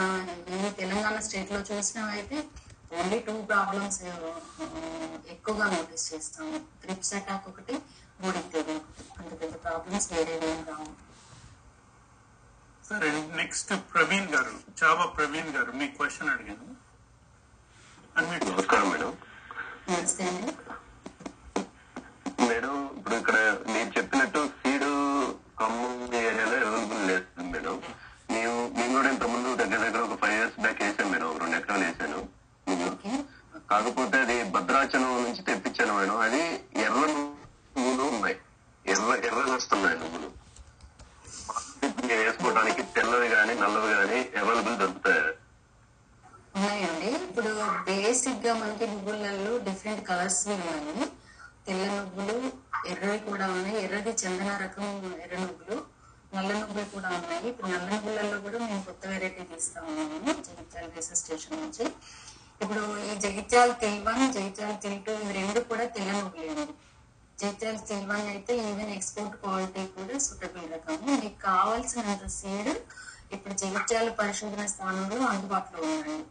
తెలంగాణ స్టేట్లో చూసినవైతే ఓన్లీ టూ ప్రాబ్లమ్స్ ఎక్కువగా నోటీస్ చేస్తాము. క్రిప్స్ అటాక్ ఒకటి బూడికి తెగులు ఒకటి అంత పెద్ద ప్రాబ్లమ్స్ వేరే ఏం రావు. సరే నెక్స్ట్ ప్రవీణ్ గారు చావా ప్రవీణ్ గారు మీ క్వశ్చన్ అడిగాను. నమస్కారం మేడం. నమస్తే అండి. మేడం ఇప్పుడు ఇక్కడ మీరు చెప్పినట్టు సీడ్ ఖమ్మం ఏరియాలో అవైలబుల్ లేదు మేడం మేము మేము కూడా ఇంత ముందు దగ్గర దగ్గర ఒక ఫైవ్ ఇయర్స్ బ్యాక్ వేసాం మేడం ఒక రెండు ఎకరాలు వేసాను నువ్వు ఓకే కాకపోతే అది భద్రాచలం నుంచి తెప్పించాను మేడం అది ఎర్ర నువ్వులు ఉన్నాయి ఎర్ర ఎర్రగా వస్తున్నాయి నువ్వులు మీరు వేసుకోవడానికి తెల్లవి కానీ నల్లవి కానీ అవైలబుల్ దొరుకుతాయి ఉన్నాయండి ఇప్పుడు బేసిక్గా మనకి నువ్వులలో డిఫరెంట్ కలర్స్ ఉన్నాయి తెల్ల నువ్వులు ఎర్రవి కూడా ఉన్నాయి ఎర్రది చందన రకం ఎర్ర నువ్వులు. నల్ల నువ్వులు కూడా ఉన్నాయి. ఇప్పుడు నల్ల నువ్వులలో కూడా మేము కొత్త వెరైటీ తీస్తా ఉన్నాము జగిత్యాల రైల్వే స్టేషన్ నుంచి. ఇప్పుడు ఈ జగిత్యాల తెల్వన్ జగిత్యాల తెల్టు ఇవి రెండు కూడా తెల్ల నువ్వులే అండి. జగిత్యాల తెల్వన్ అయితే ఈవెన్ ఎక్స్పోర్ట్ క్వాలిటీ కూడా సూటబుల్ రకము. మీకు కావాల్సినంత సీడ్ ఇప్పుడు జగిత్యాల పరిశోధన స్థానంలో అందుబాటులో ఉన్నాయి.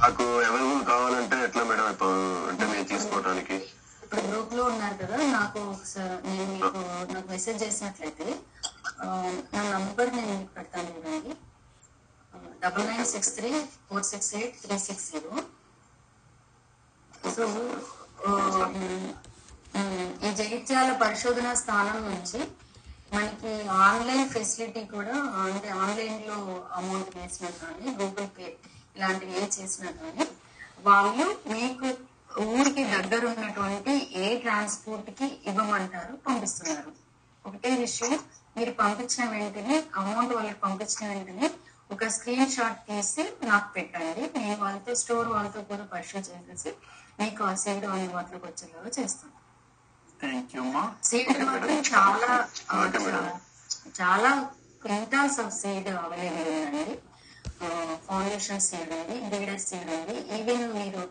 మాకు అవైలబుల్ కావాలంటే ఎట్లా మేడం? ఇప్పుడు అంటే మేము తీసుకోవడానికి ఇప్పుడు గ్రూప్లో ఉన్నారు కదా నాకు ఒకసారి నేను మీకు నాకు మెసేజ్ చేసినట్లయితే నా నంబర్ నేను మీకు పెడతాను చూడండి. Double nine six three four six eight three six zero so ఈ జగిత్యాల పరిశోధన స్థానం నుంచి మనకి ఆన్లైన్ ఫెసిలిటీ కూడా అంటే ఆన్లైన్లో అమౌంట్ వేసినా కానీ గూగుల్ పే ఇలాంటివి ఏ చేసినా కానీ వాళ్ళు మీకు ఊరికి దగ్గర ఉన్నటువంటి ఏ ట్రాన్స్పోర్ట్కి ఇవ్వమంటారు పంపిస్తున్నారు. ఒకటే విషయం మీరు పంపించిన వెంటనే అమౌంట్ వాళ్ళకి పంపించిన వెంటనే ఒక స్క్రీన్ షాట్ తీసి నాకు పెట్టండి. నేను వాళ్ళతో స్టోర్ వాళ్ళతో కూడా పరిశీలి చేసేసి మీకు ఆ సీడ్ అందుబాటులోకి వచ్చేలాగా చేస్తాను. సీడ్ మాత్రం. చాలా- చాలా క్వింటాల్స్ ఆఫ్ సీడ్ అవైలబుల్ ఉందండి ఫౌండేషన్ సీడ్ ఉంది బీడెడ్ సీడ్ ఉంది ఈవెన్ మీరు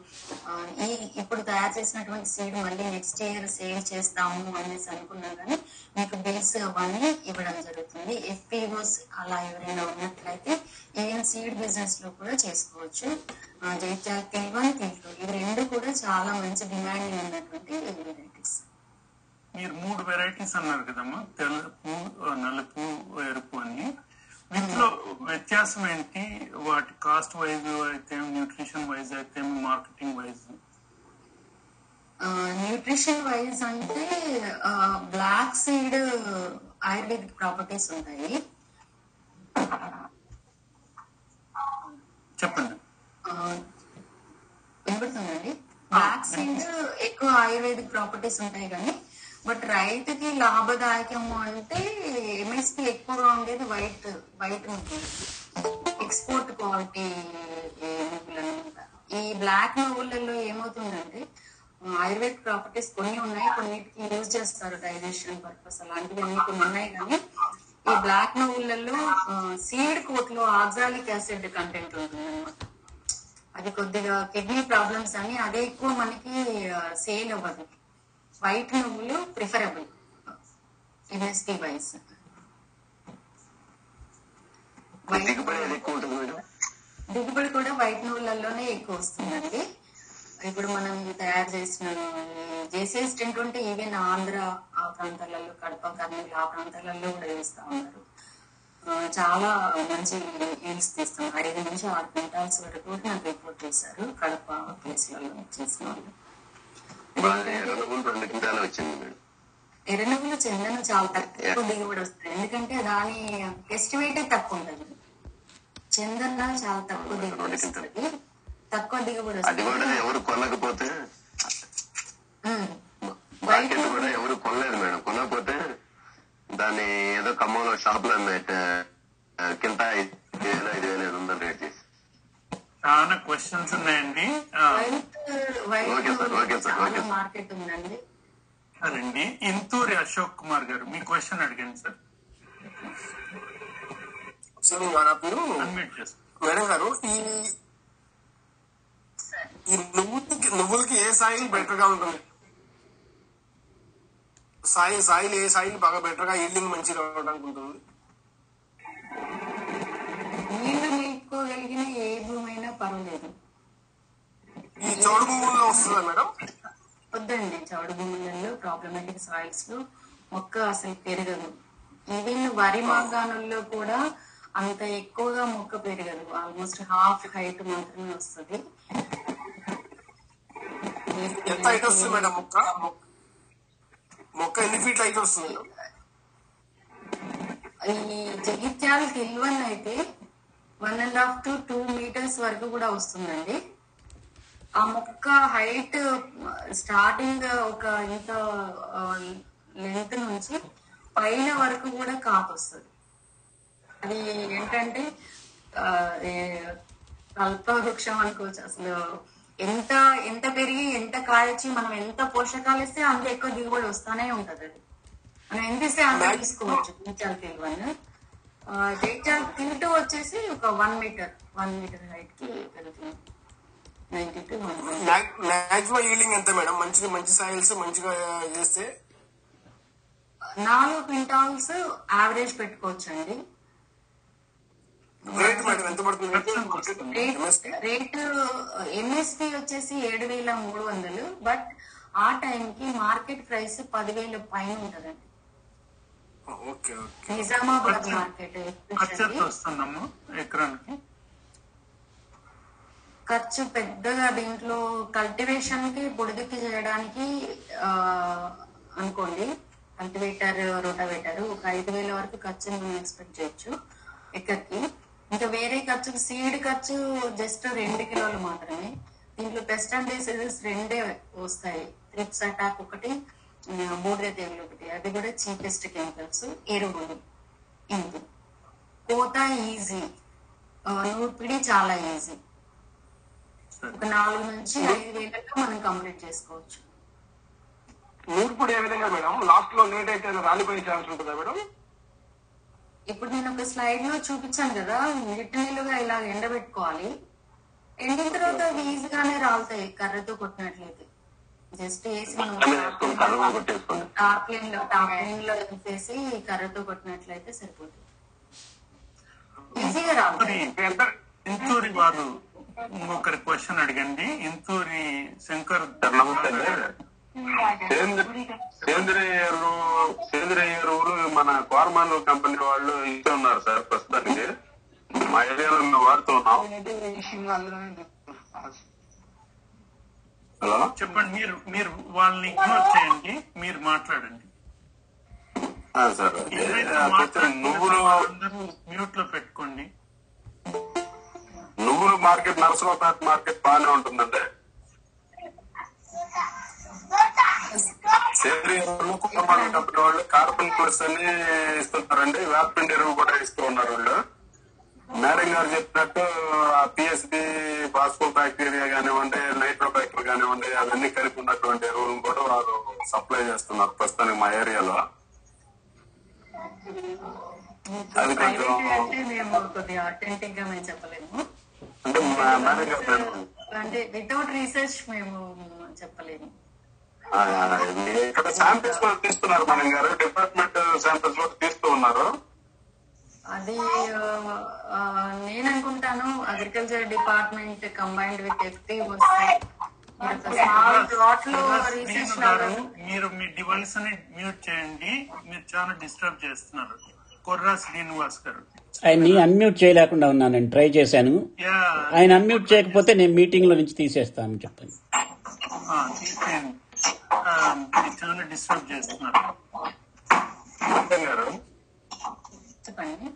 ఈ ఇప్పుడు తయారు చేసినటువంటి సీడ్ మళ్ళీ నెక్స్ట్ ఇయర్ సేల్ చేస్తాము అనేసి అనుకున్నా కానీ మీకు బిల్స్ అవన్నీ ఇవ్వడం జరుగుతుంది. ఎఫ్పిఓస్ అలా ఎవరైనా ఉన్నట్లయితే ఈవెన్ సీడ్ బిజినెస్లో కూడా చేసుకోవచ్చు. ఆ, జైత్యాల తెల్వన్ తెల్లు ఇవి రెండు కూడా చాలా మంచి డిమాండ్ ఉన్నటువంటి వెరైటీస్ మీరు మూడు వెరైటీస్ అన్నారు కదమ్మా. తెల్ల పువ్వు నలుపు ఎరుపు అని వీటిలో వ్యత్యాసం ఏంటి? వాటి కాస్ట్ వైజ్ అయితే న్యూట్రిషన్ వైజ్ అయితే మార్కెటింగ్ వైజ్ న్యూట్రిషన్ వైజ్ అంటే బ్లాక్ సీడ్ ఆయుర్వేదిక్ ప్రాపర్టీస్ ఉంటాయి. చెప్పండి. ఆ, వినపడుతుందండి బ్లాక్ సీడ్ ఎక్కువ ఆయుర్వేదిక్ ప్రాపర్టీస్ ఉంటాయి కానీ బట్ రైతుకి లాభదాయకము అంటే ఎంఎస్పి ఎక్కువగా ఉండేది వైట్ వైట్ ఎక్స్పోర్ట్ క్వాలిటీ ఈ బ్లాక్ నువ్వులలో ఏమవుతుందంటే ఆయుర్వేద ప్రాపర్టీస్ కొన్ని ఉన్నాయి కొన్నిటికి యూజ్ చేస్తారు డైజెషన్ పర్పస్ అలాంటివి అన్ని కొన్ని ఉన్నాయి కానీ ఈ బ్లాక్ నువ్వులలో సీడ్ కోట్లో ఆక్సాలిక్ యాసిడ్ కంటెంట్ ఉంటుంది అనమాట అది కొద్దిగా కిడ్నీ ప్రాబ్లమ్స్ అని అదే ఎక్కువ మనకి సేల్ అవ్వదు. వైట్ నువ్వులు ప్రిఫరబుల్. ఎంఎస్పి వైస్ దిగుబడి కూడా వైట్ నువ్వులలోనే ఎక్కువ వస్తుందండి. ఇప్పుడు మనం తయారు చేసిన జేసీఎస్ ట్వంటీ ఈవెన్ ఆంధ్ర ఆ ప్రాంతాలలో కడప కర్నూలు ఆ ప్రాంతాలలో కూడా వేస్తా ఉన్నారు. చాలా మంచి ఈల్స్ తీస్తాం. ఐదు నుంచి ఆరు క్వింటాల్స్ వరకు కూడా నాకు రిపోర్ట్ చేశారు. కడప ప్లేస్లలో చేసిన వాళ్ళు. బాగా ఎర్ర నువ్వులు రెండు కింటాలు వచ్చింది మేడం. ఎర్రనుగులు చందనం చాలా తక్కువ దిగుబడి వస్తుంది. ఎందుకంటే దాని ఎస్టిమేటే తక్కువ ఉంటుంది చందన చాలా తక్కువ దిగుబడి వస్తుంది. తక్కువ. దిగుబడి అది వస్తుంది. కూడా ఎవరు కొనకపోతే. మార్కెట్ కూడా ఎవరు కొనలేదు మేడం. కొనకపోతే దాన్ని ఏదో ఖమ్మంలో షాప్లో కింద ఐదు వేలు ఐదు వేలు ఐదు వందలు రేట్ చేసి చాలా క్వశ్చన్స్ ఉన్నాయండి. మార్కెట్ ఉందండి సరేండి ఇంతూరి అశోక్ కుమార్ గారు మీ క్వశ్చన్ అడిగాను సార్. సార్ నా పేరు అన్మ్యూట్ చేస్తాను మేడం గారు ఈ ఈ నువ్వులకి నువ్వులకి ఏ సాయిల్ బెటర్గా ఉంటుంది? సాయిల్ సాయిల్ ఏ సాయిల్ బాగా బెటర్గా ఈల్డింగ్ మంచిగా రావడానికి ఉంటుంది నీళ్ళు నిలుపుకోగలిగిన ఏ పర్వాలేదు. ఈ చౌడు భూముల్లో వస్తుందా మేడం? వద్దండి చౌడు భూములలో ప్రాబ్లమాటిక్ సాయిల్స్లో మొక్క అసలు పెరగదు. ఈవెన్ వరి మాగాణుల్లో కూడా అంత ఎక్కువగా మొక్క పెరగదు. ఆల్మోస్ట్ హాఫ్ హైట్ మాత్రమే వస్తుంది. ఎంత హైట్ వస్తుంది మేడం మొక్క? మొక్క ఎన్ని ఫీట్ హైట్ వస్తుంది? మేడం ఈ జగిత్యాల కిల్వన్ అయితే one and half to two meters వరకు కూడా వస్తుందండి. ఆ మొక్క హైట్ స్టార్టింగ్ ఒక ఇంత లెంత్ నుంచి పైన వరకు కూడా కాపు వస్తుంది. అది ఏంటంటే కల్ప వృక్షం అనుకోవచ్చు. అసలు ఎంత ఎంత పెరిగి ఎంత కాయచ్చి మనం ఎంత పోషకాలు ఇస్తే అంత ఎక్కువ దిగుబడి వస్తానే ఉంటది అది. మనం ఎంత ఇస్తే అంత తీసుకోవచ్చు. తిల్వన్ జైచాల్ తింటూ వచ్చేసి ఒక వన్ మీటర్ వన్ మీటర్ హైట్కి పెరుగుతుంది. మాక్సిమం ఈల్డింగ్ ఎంత మేడం మంచిగా మంచి సాయిల్స్ మంచిగా చేస్తే? నాలుగు క్వింటాల్స్ యావరేజ్ పెట్టుకోవచ్చండి. రేట్ మేడం ఎంత పడుతుంది? రేట్ ఎంఎస్పీ రేటు ఎంఎస్పి వచ్చేసి ఏడు వేల మూడు వందలు బట్ ఆ టైంకి మార్కెట్ ప్రైస్ పదివేల పైన ఉంటదండి. Okay okay. నిజామాబాద్ మార్కెట్ ఖర్చు వస్తుందమ్మా ఎకరానికి? ఖర్చు పెద్దగా దీంట్లో కల్టివేషన్కి బుడిదికి చేయడానికి అనుకోండి కల్టివేటర్ రోటావేటర్ ఒక ఐదు వేల వరకు ఖర్చు మనం ఎక్స్పెక్ట్ చేయొచ్చు ఎక్కడికి ఇంకా వేరే ఖర్చు సీడ్ ఖర్చు జస్ట్ రెండు కిలోలు మాత్రమే. దీంట్లో పెస్ట్ అండ్ డిసీజెస్ రెండే వస్తాయి. త్రిప్స్ అటాక్ ఒకటి బూడిద తెగులు ఒకటి అది కూడా చీపెస్ట్ కెమికల్స్ ఎరువులు ఇది. కోత ఈజీ నూర్పిడి చాలా ఈజీ ఒక నాలుగు నుంచి ఐదు వేలకు మనం కంప్లీట్ చేసుకోవచ్చు. నూర్పుడు ఏ విధంగా మేడం? లాస్ట్లో లేట్ అయితే రాలిపోయే ఛాన్స్ ఉంటుందా మేడం? ఇప్పుడు నేను ఒక స్లైడ్లో చూపించాను కదా. నిలుగా ఇలా ఎండబెట్టుకోవాలి. ఎండిన తర్వాత అవి ఈజీగానే రాలుతాయి. కర్రతో కొట్టినట్లయితే. జస్ట్ వేసి టాప్ లైన్లో టాప్ లైన్లో వేసి కర్రతో కొట్టినట్లయితే సరిపోతుంది. ఈజీగా ఇంతూరి వారు ఇంకొకరి క్వశ్చన్ అడగండి. ఇంతూరి శంకర్ సేంద్రియ ఎరువు సేంద్రియ ఎరువులు మన కోరమాన్ కంపెనీ వాళ్ళు ఇస్తూ ఉన్నారు సార్ ప్రస్తుతానికి. మా ఏరియాలో మేము వాడుతున్నాం హలో? చెప్పండి మీరు మీరు వాళ్ళని ఇగ్నోర్ చేయండి మీరు మాట్లాడండి. నువ్వులు మ్యూట్లో పెట్టుకోండి. నువ్వులు మార్కెట్ నరసరావుపేట మార్కెట్ బాగానే ఉంటుందండి. సేంద్రియ కంపెనీ వాళ్ళు కార్బన్ ప్లస్ అని ఇస్తున్నారండి. వేపపిండి ఎరువు కూడా ఇస్తూ ఉన్నారు వాళ్ళు. మేడం గారు చెప్పినట్టు ఆ పిఎస్బి బాస్కో బ్యాక్టీరియా కానివ్వండి నైట్రో బ్యాక్టీరియా కానివ్వండి అవన్నీ కలిపి ఉన్నటువంటి ఎరువులను కూడా వారు సప్లై చేస్తున్నారు ప్రస్తుతానికి మా ఏరియాలో. అది కొంచెం అంటే మేడం గారు నేను, అంటే వితౌట్ రీసెర్చ్ మేము చెప్పలేము. ఇక్కడ శాంపిల్స్ కూడా తీస్తున్నారు మేడం గారు. డిపార్ట్మెంట్ శాంపిల్స్ కూడా తీస్తూ ఉన్నారు. అది నేను అనుకుంటాను agriculture department combined with FT వస్తాయి నేను మీరు మీ డివైస్ని మ్యూట్ చేయండి. మీరు చాలా డిస్టర్బ్ చేస్తున్నారు. కొర్రా శ్రీనివాస్ గారు ఆయన్ని అన్మ్యూట్ చేయలేకుండా ఉన్నానండి ట్రై చేశాను. యా. ఆయన అన్మ్యూట్ చేయకపోతే నేను మీటింగ్లో నుంచి తీసేస్తాను చెప్పండి. చాలా డిస్టర్బ్ చేస్తున్నారు. చెప్పండి.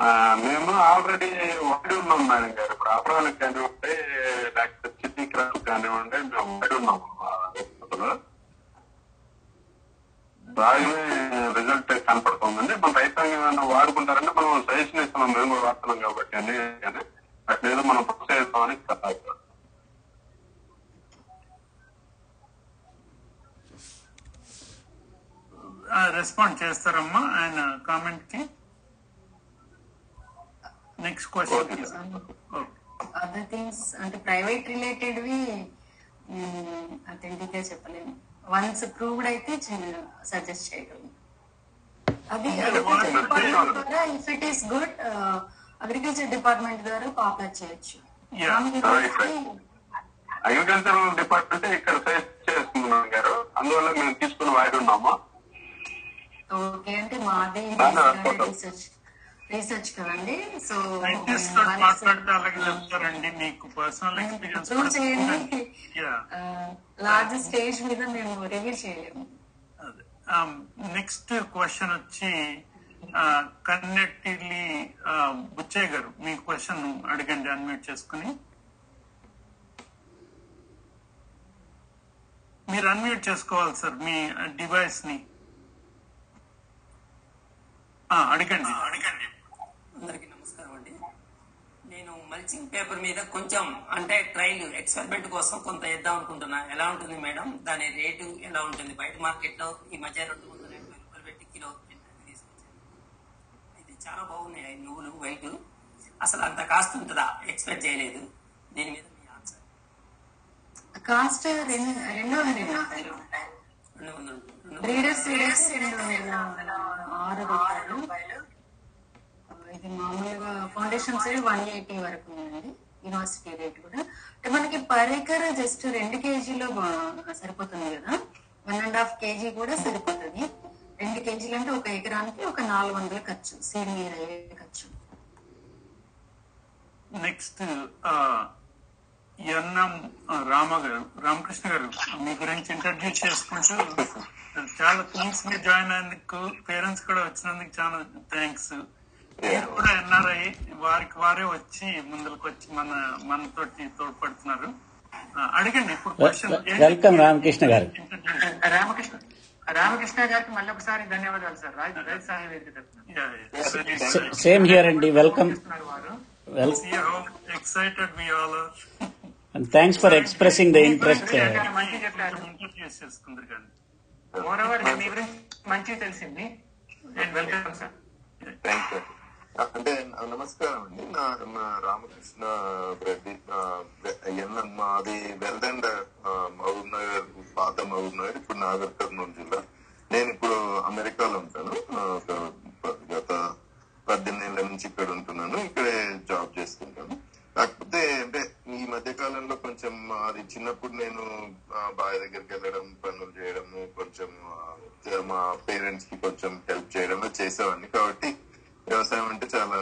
ఆ, మేము ఆల్రెడీ వాడి ఉన్నాం మేడం గారు. ఇప్పుడు అపరాలకు కానివ్వండి లేకపోతే చిల్లీ క్రాప్ కానివ్వండి మేము వాడి ఉన్నాం. బాగానే రిజల్ట్ కనపడుతుందండి. మన రైతాంగం ఏమైనా వాడుకుంటారంటే మనం సజెషన్ ఇస్తున్నాం మేము కూడా వాడుతున్నాం కాబట్టి అని కానీ. అట్లేదో మనం ప్రోత్సహిస్తామని కాదు. రెస్పాండ్ చేస్తారమ్మా ఆయన కామెంట్కి. నెక్స్ట్ క్వశ్చన్ అదర్ థింగ్స్ అంటే ప్రైవేట్ రిలేటెడ్వి అథెంటిక్గా చెప్పలేము వన్స్ ప్రూవ్డ్ అయితే సజెస్ట్ చేయగలను. అది అగ్రికల్చర్ డిపార్ట్మెంట్ ద్వారా if it is good agriculture department ద్వారా పాపులర్ చేయొచ్చు. Yeah right right agriculture department ఇక్కడ సజెస్ట్ చేస్తున్నాం గారు. అందువల్ల మేము తీసుకుని వాడి ఉన్నాము? ఓకే అంటే మాది రీసెర్చ్ రీసెర్చ్ కదండి. సో చెప్తారండి మీకు పర్సనల్ ఎక్స్పీరియన్స్ చేయండి. లార్జ్ స్టేజ్ మీద మేము రివీల్ చేయలేము. నెక్స్ట్ క్వశ్చన్ వచ్చి కన్నెట్టిల్లి బుచ్చయ్య గారు మీ క్వశ్చన్ అడగండి అన్మ్యూట్ చేసుకుని. మీరు అన్మ్యూట్ చేసుకోవాలి సార్ మీ డివైస్ని. అడగండి. అడగండి. అందరికీ నమస్కారం అండి. నేను మల్చింగ్ పేపర్ మీద కొంచెం అంటే ట్రైల్ ఎక్స్పెరిమెంట్ కోసం కొంత వేద్దాం అనుకుంటున్నా. ఎలా ఉంటుంది మేడం? దాని రేటు ఎలా ఉంటుంది? బయట మార్కెట్లో ఈ మధ్య రెండు వందల ఎనభై రూపాయలు పెట్టి కిలో తీసుకొచ్చాను అయితే చాలా బాగున్నాయి నువ్వులు వైట్. అసలు అంత కాస్ట్ ఉంటుందా? ఎక్స్పెక్ట్ చేయలేదు. దీని మీద మీ ఆన్సర్. కాస్ట్ రెండు రెండు వందలు రెండు వందల ఆరు రూపాయలు. ఇది మామూలుగా ఫౌండేషన్ సైడ్ వన్ ఎయిటీ వరకు ఉందండి యూనివర్సిటీ రేట్ కూడా. అంటే మనకి పర్ ఎకర్ జస్ట్ రెండు కేజీలో సరిపోతుంది కదా. వన్ అండ్ హాఫ్ కేజీ కూడా సరిపోతుంది. రెండు కేజీలు అంటే ఒక ఎకరానికి ఒక నాలుగు వందల ఖర్చు. సీడ్ మీద అయ్యే ఖర్చు. నెక్స్ట్ ఎన్ఎం రామ గారు రామకృష్ణ గారు మీ గురించి ఇంట్రడ్యూస్ చేసుకుంటూ చాలా థింగ్స్ని జాయిన్ అయినందుకు పేరెంట్స్ కూడా వచ్చినందుకు చాలా థ్యాంక్స్ మీరు కూడా ఎన్ఆర్ఐ వారికి వారే వచ్చి ముందుకు వచ్చి మన మనతోటి తోడ్పడుతున్నారు అడగండి ఇప్పుడు క్వశ్చన్ రామకృష్ణ గారు రామకృష్ణ రామకృష్ణ గారికి మళ్ళీ ఒకసారి ధన్యవాదాలు సార్ రైతు తరఫున. సేమ్ హియర్ అండి వెల్కమ్ ఉన్నారు వారు well excited we all thanks for expressing the interest moreover మీ గురించి మంచిగా తెలిసింది. And welcome sir thank you అంటే నమస్కారం అండి. నా నా రామకృష్ణ రెడ్డి ఎన్న మాది వెల్దండ మహబూబ్ నగర్ పాత మహబూబ్ నగర్ ఇప్పుడు నాగర్ కర్నూలు జిల్లా. నేను ఇప్పుడు అమెరికాలో ఉంటాను. గత పద్దెనిమిది నుంచి ఇక్కడ ఉంటున్నాను. ఇక్కడే జాబ్ చేస్తుంటాను. కాకపోతే అంటే ఈ మధ్య కాలంలో కొంచెం అది చిన్నప్పుడు నేను బావి దగ్గరికి వెళ్ళడం పనులు చేయడము కొంచెం మా పేరెంట్స్కి కొంచెం హెల్ప్ చేయడం చేసేవాడిని. కాబట్టి వ్యవసాయం అంటే చాలా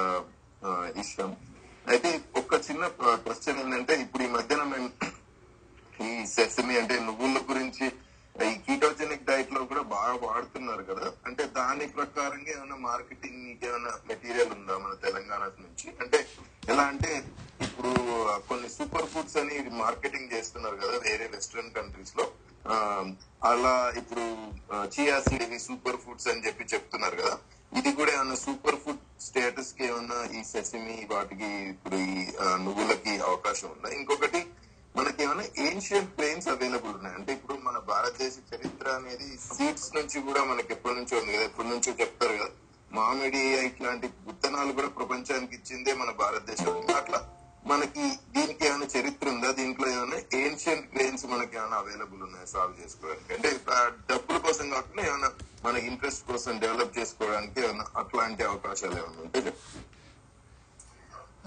ఇష్టం. అయితే ఒక చిన్న క్వశ్చన్ ఏంటంటే ఇప్పుడు ఈ మధ్యన మేము ఈ సెసమి అంటే నువ్వుల గురించి ఈ కీటోజెనిక్ డైట్లో కూడా బాగా వాడుతున్నారు కదా. అంటే దాని ప్రకారంగా ఏమైనా మార్కెటింగ్ ఏమైనా మెటీరియల్ ఉందా మన తెలంగాణ నుంచి? అంటే ఎలా అంటే ఇప్పుడు కొన్ని సూపర్ ఫుడ్స్ అని మార్కెటింగ్ చేస్తున్నారు కదా వేరే వెస్ట్రన్ కంట్రీస్లో. అలా ఇప్పుడు చియా సీడ్ ఇవి సూపర్ ఫుడ్స్ అని చెప్పి చెప్తున్నారు కదా. ఇది కూడా ఏమైనా సూపర్ ఫుడ్ స్టేటస్కి ఏమన్నా ఈ సెసిమి వాటికి ఇప్పుడు ఈ నువ్వులకి అవకాశం ఉందా? ఇంకొకటి మనకి ఏమైనా ఏన్షియంట్ ప్లేన్స్ అవైలబుల్ ఉన్నాయి. అంటే ఇప్పుడు మన భారతదేశ చరిత్ర అనేది సీడ్స్ నుంచి కూడా మనకి ఎప్పటి నుంచో ఉంది కదా. ఎప్పటి నుంచో చెప్తారు కదా. మామిడి ఇట్లాంటి విత్తనాలు కూడా ప్రపంచానికి ఇచ్చిందే మన భారతదేశం. అట్లా మనకి దీనికి ఏమైనా చరిత్ర ఉందా? దీంట్లో ఏమైనా ఏన్షియంట్ గ్రెయిన్స్ మనకి ఏమైనా అవైలబుల్ ఉన్నాయా సాల్వ్ చేసుకోవడానికి? అంటే డబ్బుల కోసం కాకుండా ఏమైనా మన ఇంట్రెస్ట్ కోసం డెవలప్ చేసుకోవడానికి ఏమైనా అట్లాంటి అవకాశాలు ఏమైనా ఉంటే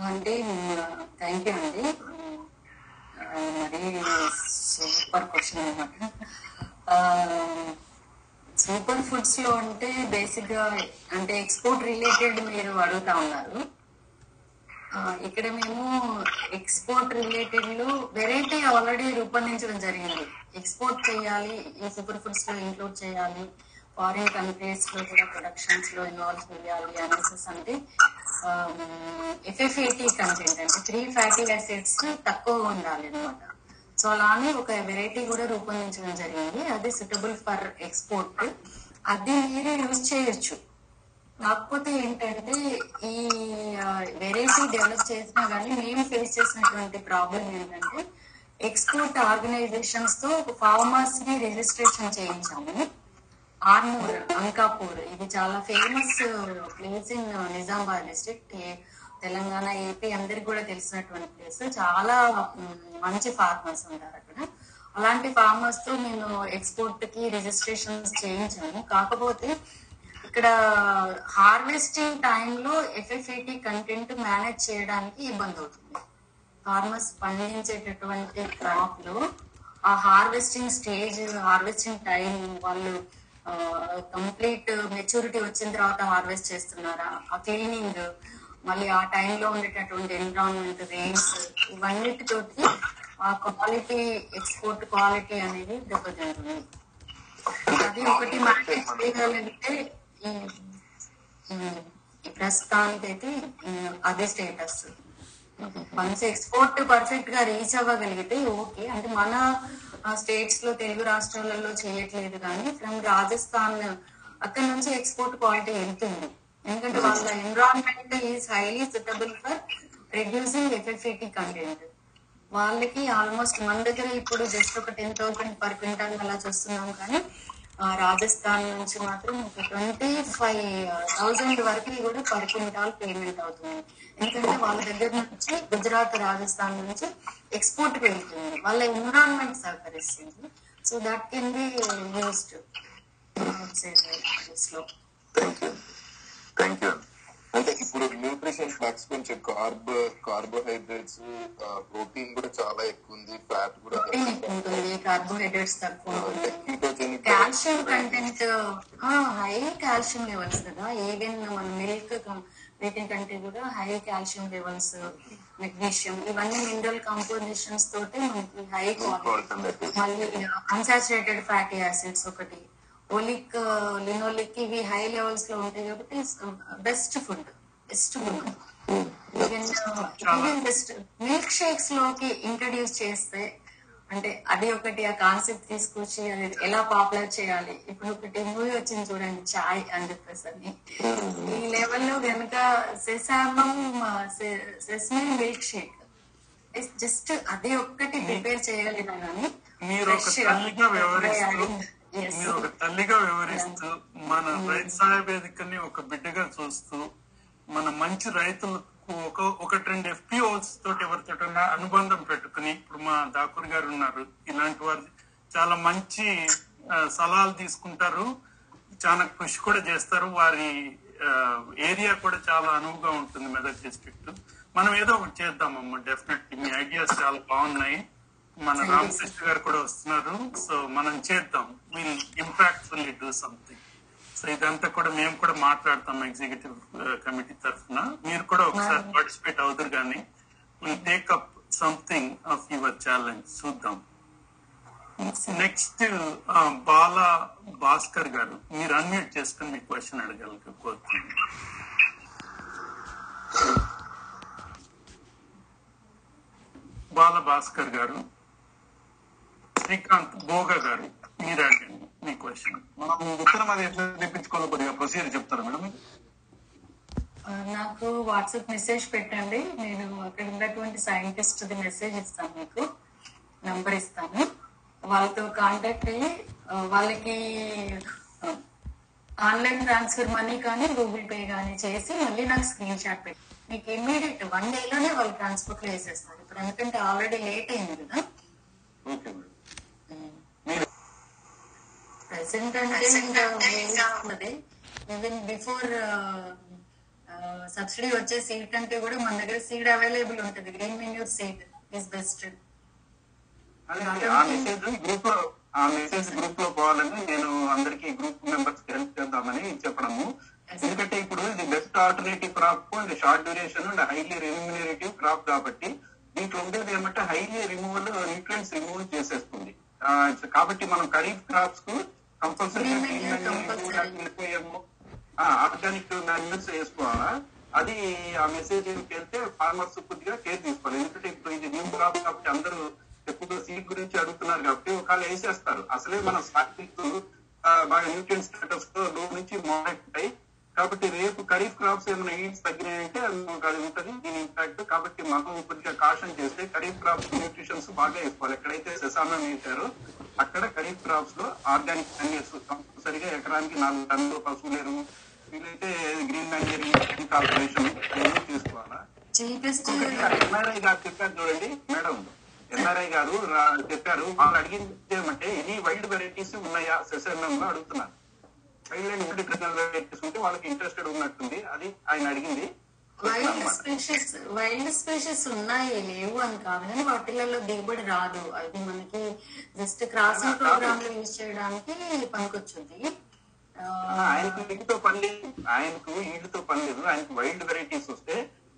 అంటే థ్యాంక్ యూ అండి. ఆ, సూపర్ క్వశ్చన్ అనమాట సూపర్ ఫుడ్స్లో అంటే బేసిక్గా అంటే ఎక్స్పోర్ట్ రిలేటెడ్ మీరు అడుగుతా ఉన్నారు. ఇక్కడ మేము ఎక్స్పోర్ట్ రిలేటెడ్లో వెరైటీ ఆల్రెడీ రూపొందించడం జరిగింది. ఎక్స్పోర్ట్ చేయాలి ఈ సూపర్ ఫుడ్స్లో ఇంక్లూడ్ చేయాలి ఫారిన్ కంట్రీస్లో కూడా ప్రొడక్షన్స్లో ఇన్వాల్వ్ చేయాలి అనేసి అంటే ఎఫ్ఎఫ్ఏటీ కంటెంట్ అంటే త్రీ ఫ్యాటీ యాసిడ్స్ తక్కువ ఉండాలి అనమాట సో అలానే ఒక వెరైటీ కూడా రూపొందించడం జరిగింది. అది సుటబుల్ ఫర్ ఎక్స్పోర్ట్ అది మీరే యూజ్ చేయొచ్చు. కాకపోతే ఏంటంటే ఈ వెరైటీ డెవలప్ చేసినా కానీ మేము ఫేస్ చేసినటువంటి ప్రాబ్లం ఏంటంటే ఎక్స్పోర్ట్ ఆర్గనైజేషన్స్తో ఫార్మర్స్ని రిజిస్ట్రేషన్ చేయించాము. ఆర్మూర్ అంకాపూర్ ఇది చాలా famous place in Nizamabad district Telangana AP అందరికి కూడా తెలిసినటువంటి ప్లేస్ చాలా మంచి ఫార్మర్స్ ఉంటారు అక్కడ. అలాంటి ఫార్మర్స్తో నేను ఎక్స్పోర్ట్కి రిజిస్ట్రేషన్స్ చేయించాను. కాకపోతే ఇక్కడ హార్వెస్టింగ్ టైంలో ఎఫ్ఎఫ్ఈటి కంటెంట్ మేనేజ్ చేయడానికి ఇబ్బంది అవుతుంది. ఫార్మర్స్ పండించేటటువంటి క్రాప్లో ఆ హార్వెస్టింగ్ స్టేజ్ హార్వెస్టింగ్ టైం వాళ్ళు కంప్లీట్ మెచ్యూరిటీ వచ్చిన తర్వాత హార్వెస్ట్ చేస్తున్నారా? ఆ క్లీనింగ్ మళ్ళీ ఆ టైంలో ఉండేటటువంటి ఎన్విరాన్మెంట్ రెయిన్స్ ఇవన్నిటితోటి ఆ క్వాలిటీ ఎక్స్పోర్ట్ క్వాలిటీ అనేది దెబ్బతింటుంది. అది ఒకటి చేయగలిగితే ఈ ప్రస్తుతానికైతే ఈ అదే స్టేటస్ వన్స్ ఎక్స్పోర్ట్ పర్ఫెక్ట్గా రీచ్ అవ్వగలిగితే ఓకే. అంటే మన స్టేట్స్లో తెలుగు రాష్ట్రాలలో చేయట్లేదు కానీ ఫ్రమ్ రాజస్థాన్ అక్కడ నుంచి ఎక్స్పోర్ట్ క్వాలిటీ వెళ్తుంది. ఎందుకంటే వాళ్ళ environment is highly suitable for reducing FFET content వాళ్ళకి ఆల్మోస్ట్ మన దగ్గర ఇప్పుడు జస్ట్ ఒక టెన్ థౌసండ్ పర్ క్వింటాల్ అలా చూస్తున్నాం కానీ రాజస్థాన్ నుంచి మాత్రం ఒక ట్వంటీ ఫైవ్ థౌజండ్ వరకు కూడా పర్ క్వింటాల్ పేమెంట్ అవుతుంది. ఎందుకంటే వాళ్ళ దగ్గర నుంచి గుజరాత్ రాజస్థాన్ నుంచి ఎక్స్పోర్ట్ వెళ్తుంది. వాళ్ళ ఎన్విరాన్మెంట్ సహకరిస్తుంది. సో దట్ కెన్ బి యూస్డ్లో థ్యాంక్ యూ అంటే ఇప్పుడు న్యూట్రిషన్ ఫ్యాక్స్ కొంచెం కార్బ్ కార్బోహైడ్రేట్స్ ప్రోటీన్ కూడా చాలా ఎక్కువ ఉంది ఫ్యాట్ కూడా ఉంటుంది కార్బోహైడ్రేట్స్ తక్కువ calcium content high calcium levels కదా. ఈవెన్ మన మిల్క్ వీటి కంటే కూడా హై కాల్షియం లెవెల్స్ మెగ్నీషియం ఇవన్నీ మినరల్ కాంపోజిషన్స్ తోటి మనకి హై మళ్ళీ అన్సాచురేటెడ్ ఫ్యాటీ యాసిడ్స్ ఒకటి ఓలిక్ లినోలిక్ ఇవి హై లెవెల్స్లో ఉంటాయి కాబట్టి best food best food best milk షేక్స్లోకి introduce చేస్తే అంటే అది ఒకటి ఆ కాన్సెప్ట్ తీసుకొచ్చి అది ఎలా పాపులర్ చేయాలి? ఇప్పుడు ఒకటి మూవీ వచ్చింది చూడండి చాయ్ అని చెప్పేసి అని. ఈ లెవెల్లో కనుక sesamum sesame milk shake just అది ఒక్కటి ప్రిపేర్ కానీ మీరు ఒక తల్లిగా వ్యవహరిస్తూ మీరు ఒక తల్లిగా వ్యవహరిస్తూ మన రైతు సహాయ వేదికని ఒక బిడ్డగా చూస్తూ మన మంచి రైతులకు ఒక ఒకటి రెండు ఎఫ్పిఓస్ తోటి ఎవరితోటన్నా అనుబంధం పెట్టుకుని ఇప్పుడు మా ఠాకూర్ గారు ఉన్నారు. ఇలాంటి వారు చాలా మంచి సలహాలు తీసుకుంటారు. చాలా కృషి కూడా చేస్తారు. వారి ఏరియా కూడా చాలా అనువుగా ఉంటుంది మెదక్ డిస్ట్రిక్ట్. మనం ఏదో ఒకటి చేద్దామమ్మా డెఫినెట్లీ మీ ఐడియాస్ చాలా బాగున్నాయి. మన రామకృష్ణ గారు కూడా వస్తున్నారు. సో మనం చేద్దాం. Will impactfully do something so ఇదంతా కూడా మేము కూడా మాట్లాడతాం ఎగ్జిక్యూటివ్ కమిటీ తరఫున. మీరు కూడా ఒకసారి పార్టిసిపేట్ అవుతారు కానీ will take up something of your challenge చూద్దాం. నెక్స్ట్ బాలా భాస్కర్ గారు మీరు అన్మ్యూట్ చేసుకుని మీ క్వశ్చన్ అడగలక కోరుతున్నాను బాల భాస్కర్ గారు శ్రీకాంత్ భోగ గారు మీరు అడగండి మీ క్వశ్చన్ మనం విత్తనం అది ఎట్లా తెప్పించుకోవాలో కొద్దిగా ప్రొసీజర్ చెప్తారా మేడం? నాకు వాట్సాప్ మెసేజ్ పెట్టండి. నేను అక్కడ ఉన్నటువంటి సైంటిస్ట్ ది మెసేజ్ ఇస్తాను మీకు. నంబర్ ఇస్తాను. వాళ్ళతో కాంటాక్ట్ అయ్యి వాళ్ళకి ఆన్లైన్ ట్రాన్స్ఫర్ మనీ కానీ గూగుల్ పే కానీ చేసి మళ్ళీ నాకు స్క్రీన్ షాట్ పెట్టి మీకు ఇమ్మీడియట్ వన్ డేలోనే వాళ్ళు ట్రాన్స్పోర్ట్లో వేసేస్తారు ఇప్పుడు ఎందుకంటే ఆల్రెడీ లేట్ అయింది కదా. ప్రెసెంట్ అంటే ఇంకా ఈవెన్ బిఫోర్ సబ్సిడీ వచ్చే సీడ్ కంటే కూడా మన దగ్గర సీడ్ అవైలబుల్ ఉంటుంది. Green manure seed is best అదే అండి, ఆ మెసేజ్ గ్రూప్లో ఆ మెసేజ్ గ్రూప్లో పోవాలని నేను అందరికి గ్రూప్ మెంబర్స్ హెల్ప్ చేద్దామని చెప్పడము. ఎందుకంటే ఇప్పుడు ఇది బెస్ట్ ఆల్టర్నేటివ్ క్రాప్ ఇది short duration and highly remunerative crop కాబట్టి దీంట్లో ఉండేది ఏమంటే హైలీ రిమూవల్ న్యూట్రియన్స్ రిమూవల్ చేసేస్తుంది. ఆ, కాబట్టి మనం ఖరీఫ్ క్రాప్స్కు ఆర్గానిక్ మాన్యూర్స్ వేసుకోవాలా అది ఆ మెసేజ్ వెళ్తే ఫార్మర్స్ కొద్దిగా కేర్ తీసుకోవాలి ఎందుకంటే ఇప్పుడు ఇది న్యూ క్రాప్ కాబట్టి అందరూ ఎక్కువగా సీడ్ గురించి అడుగుతున్నారు కాబట్టి ఒకవేళ వేసేస్తారు. అసలే మన స్టార్టింగ్ బాగా న్యూట్రియన్ స్టేటస్తో లో నుంచి మోడరేట్ అయ్యి కాబట్టి రేపు ఖరీఫ్ క్రాప్స్ ఏమైనా ఈడ్స్ తగ్గినాయంటే అది అది ఉంటుంది. దీని ఇంపాక్ట్ కాబట్టి మనం కొద్దిగా కాషన్ చేస్తే ఖరీఫ్ క్రాప్స్ న్యూట్రిషన్స్ బాగా వేసుకోవాలి. ఎక్కడైతే శశానం వేశారో అక్కడ ఖరీఫ్ క్రాప్స్లో ఆర్గానిక్ మాన్యూర్స్ కంపల్సరిగా ఎకరానికి నాలుగు టన్నులు పశువులు ఎరువు వీలైతే గ్రీన్ మాన్యూరింగ్ కార్పొరేషన్ తీసుకోవాలా ఎన్ఆర్ఐ గారు చెప్పారు చూడండి మేడం. ఎన్ఆర్ఐ గారు చెప్పారు. వాళ్ళు అడిగింది ఏమంటే ఎనీ వైల్డ్ వెరైటీస్ ఉన్నాయా? సెసెన్ఎం లో అడుగుతున్నారు వైల్డ్ అండ్ వెరైటీస్ ఉంటే వాళ్ళకి ఇంట్రెస్టెడ్ ఉన్నట్టుంది. అది ఆయన అడిగింది. వైల్డ్ స్పీషీస్ వైల్డ్ స్పీషీస్ ఉన్నాయి లేవు అని కాదు. కానీ వాటిలలో దిగుబడి రాదు. అది మనకి జస్ట్ క్రాసింగ్ ప్రోగ్రామ్లో యూజ్ చేయడానికి పనికొచ్చుద్ది ఆ, ఆయనకు వీటితో పని లేదు. ఆయనకు వీటితో పని లేదు. ఆయనకు వైల్డ్ వెరైటీస్ వస్తే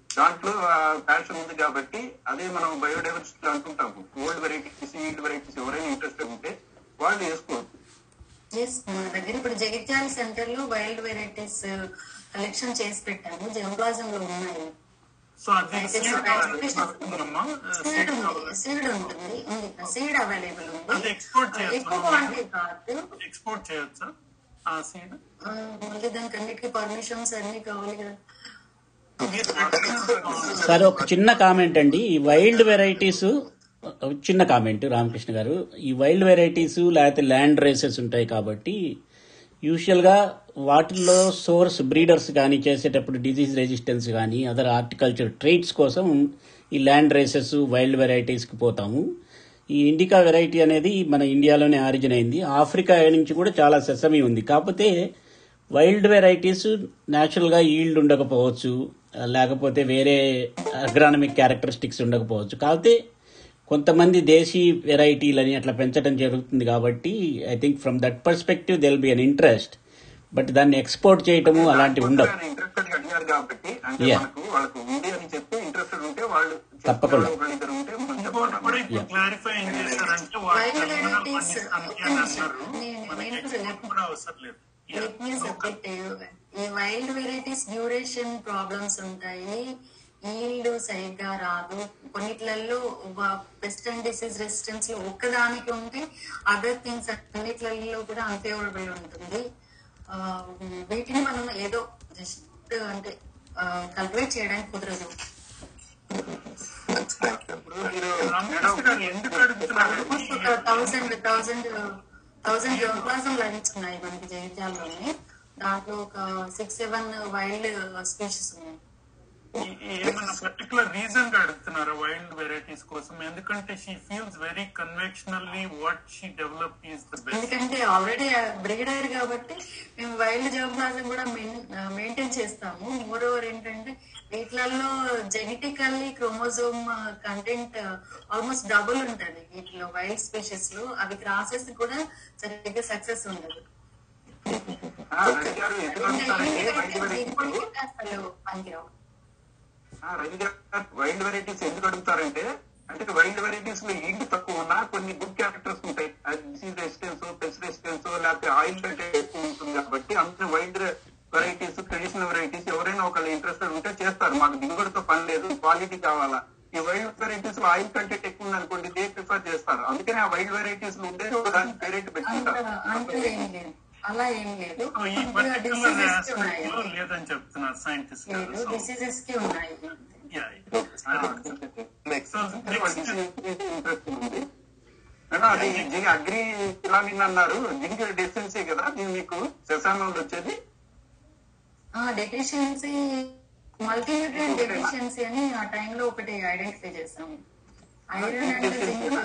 దాంట్లో ప్యాషన్ ఉంది కాబట్టి అదే మనం బయోడైవర్సిటీ అంటుంటాము. ఓల్డ్ వెరైటీస్ ఈల్డ్ వెరైటీస్ ఎవరైనా ఇంట్రెస్టెడ్ ఉంటే వాళ్ళు వేసుకోవచ్చు. Yes, మన దగ్గర ఇప్పుడు జగిత్యాల సెంటర్లో వైల్డ్ వెరైటీస్ కలెక్షన్ చేసి పెట్టాము. జంప్లాజం లో ఉన్నాయి సీడ్ ఉంటుంది? సీడ్ అవైలబుల్ ఉంది. ఎక్స్పోర్ట్ ఎక్కువ చేయొచ్చు? క్వాంటిటీ కాదు. ఎక్స్పోర్ట్ చేయొచ్చా? మళ్ళీ దానికి అన్నిటికీ పర్మిషన్స్ అన్ని కావాలి కదా. సార్ ఒక చిన్న కామెంట్ అండి. ఈ వైల్డ్ వెరైటీస్ చిన్న కామెంట్ రామకృష్ణ గారు. ఈ వైల్డ్ వెరైటీస్ లేకపోతే ల్యాండ్ రేసెస్ ఉంటాయి కాబట్టి యూజువల్గా వాటిల్లో సోర్స్ బ్రీడర్స్ కానీ చేసేటప్పుడు డిజీజ్ రెసిస్టెన్స్ కానీ అదర్ హార్టికల్చర్ ట్రేట్స్ కోసం ఈ ల్యాండ్ రేసెస్ వైల్డ్ వెరైటీస్కి పోతాము. ఈ ఇండికా వెరైటీ అనేది మన ఇండియాలోనే ఆరిజిన్ అయింది. ఆఫ్రికా నుంచి కూడా చాలా సెసమి ఉంది. కాకపోతే వైల్డ్ వెరైటీస్ న్యాచురల్గా ఈల్డ్ ఉండకపోవచ్చు. లేకపోతే వేరే అగ్రానమిక్ క్యారెక్టరిస్టిక్స్ ఉండకపోవచ్చు. కాకపోతే కొంతమంది దేశీ వెరైటీలని అట్లా పెంచడం జరుగుతుంది కాబట్టి I think from that perspective there'll be an interest but దాన్ని ఎక్స్పోర్ట్ చేయటము అలాంటివి ఉండవు. ఇంట్రెస్టెడ్ అడిగారు కాబట్టి అంటే Yeah. మనకు వాళ్ళకు ఉంది అని చెప్పి ఇంట్రెస్టెడ్ ఉంటే వాళ్ళు తప్పకుండా. వైల్డ్ వెరైటీస్ డ్యూరేషన్ ప్రాబ్లమ్స్ ఉంటాయి. నీళ్ళు సరిగ్గా రాదు కొన్నిట్లలో వెస్టర్న్ డిసీజ్ రెసిస్టెన్స్లో ఒక్కదానికి ఉంటే అదర్ థింగ్స్ అన్నిట్లలో కూడా అన్ఫేవరబుల్ ఉంటుంది. వీటిని మనం ఏదో జస్ట్ అంటే కల్టివేట్ చేయడానికి కుదరదు. థౌసండ్ థౌసండ్ థౌసండ్ ఉన్నాయి మనకి జైత్యాల్లోనే దాంట్లో ఒక సిక్స్ సెవెన్ వైల్డ్ స్పీషీస్ ఉన్నాయి. ఈ- ఈ ఏమైనా పర్టికులర్ రీజన్గా అడుగుతున్నారా వైల్డ్ వెరైటీస్ కోసం? ఎందుకంటే she feels very conventionally what she develop is the best ఎందుకంటే ఆల్రెడీ బ్రీడర్ కాబట్టి మేము వైల్డ్ జోన్ప్లాజం కూడా మెయింటైన్ చేస్తాము. మోర్ ఓవర్ ఏంటంటే వీటిలలో genetically chromosome content almost double ఉంటది. వీటిలో వైల్డ్ స్పీషీస్లో అవి క్రాసెస్ కూడా సరిగ్గా సక్సెస్ ఉండదు. ఆ, రవి వైల్డ్ వెరైటీస్ ఎందుకు అడుగుతారంటే అంటే వైల్డ్ వెరైటీస్లో ఈల్డ్ తక్కువ ఉన్నా కొన్ని గుడ్ క్యారెక్టర్స్ ఉంటాయి. డిసీజ్ రెసిస్టెన్స్ పెస్ట్ రెసిస్టెన్స్ లేకపోతే ఆయిల్ కంటెంట్ ఎక్కువ ఉంటుంది కాబట్టి అందుకే వైల్డ్ వెరైటీస్ ట్రెడిషనల్ వెరైటీస్ ఎవరైనా ఒకళ్ళు ఇంట్రెస్టెడ్ ఉంటే చేస్తారు. మాకు దిగుబడితో పని లేదు క్వాలిటీ కావాలా. ఈ వైల్డ్ వెరైటీస్లో ఆయిల్ కంటెంట్ ఎక్కువ ఉంది అనుకోండి దే ప్రిఫర్ చేస్తారు. అందుకనే ఆ వైల్డ్ వెరైటీస్లో ఉండే ఒక దాని పేరెంట్ పెట్టుకుంటారు అలా ఏం లేదు. లేదని చెప్తున్నారు సైంటిస్ట్ డిసీజెస్కి ఉన్నాయి. అది జింక్ అగ్రి ఫిలామిన్ అన్నారు. జింక్ డెఫిషియన్సీ కదా మీకు శశానంలో వచ్చేది? డెఫిషియన్సీ డెఫిషియన్సీ అని ఆ టైంలో ఒకటి ఐడెంటిఫై చేసాము ఐరన్ అండ్ జింక్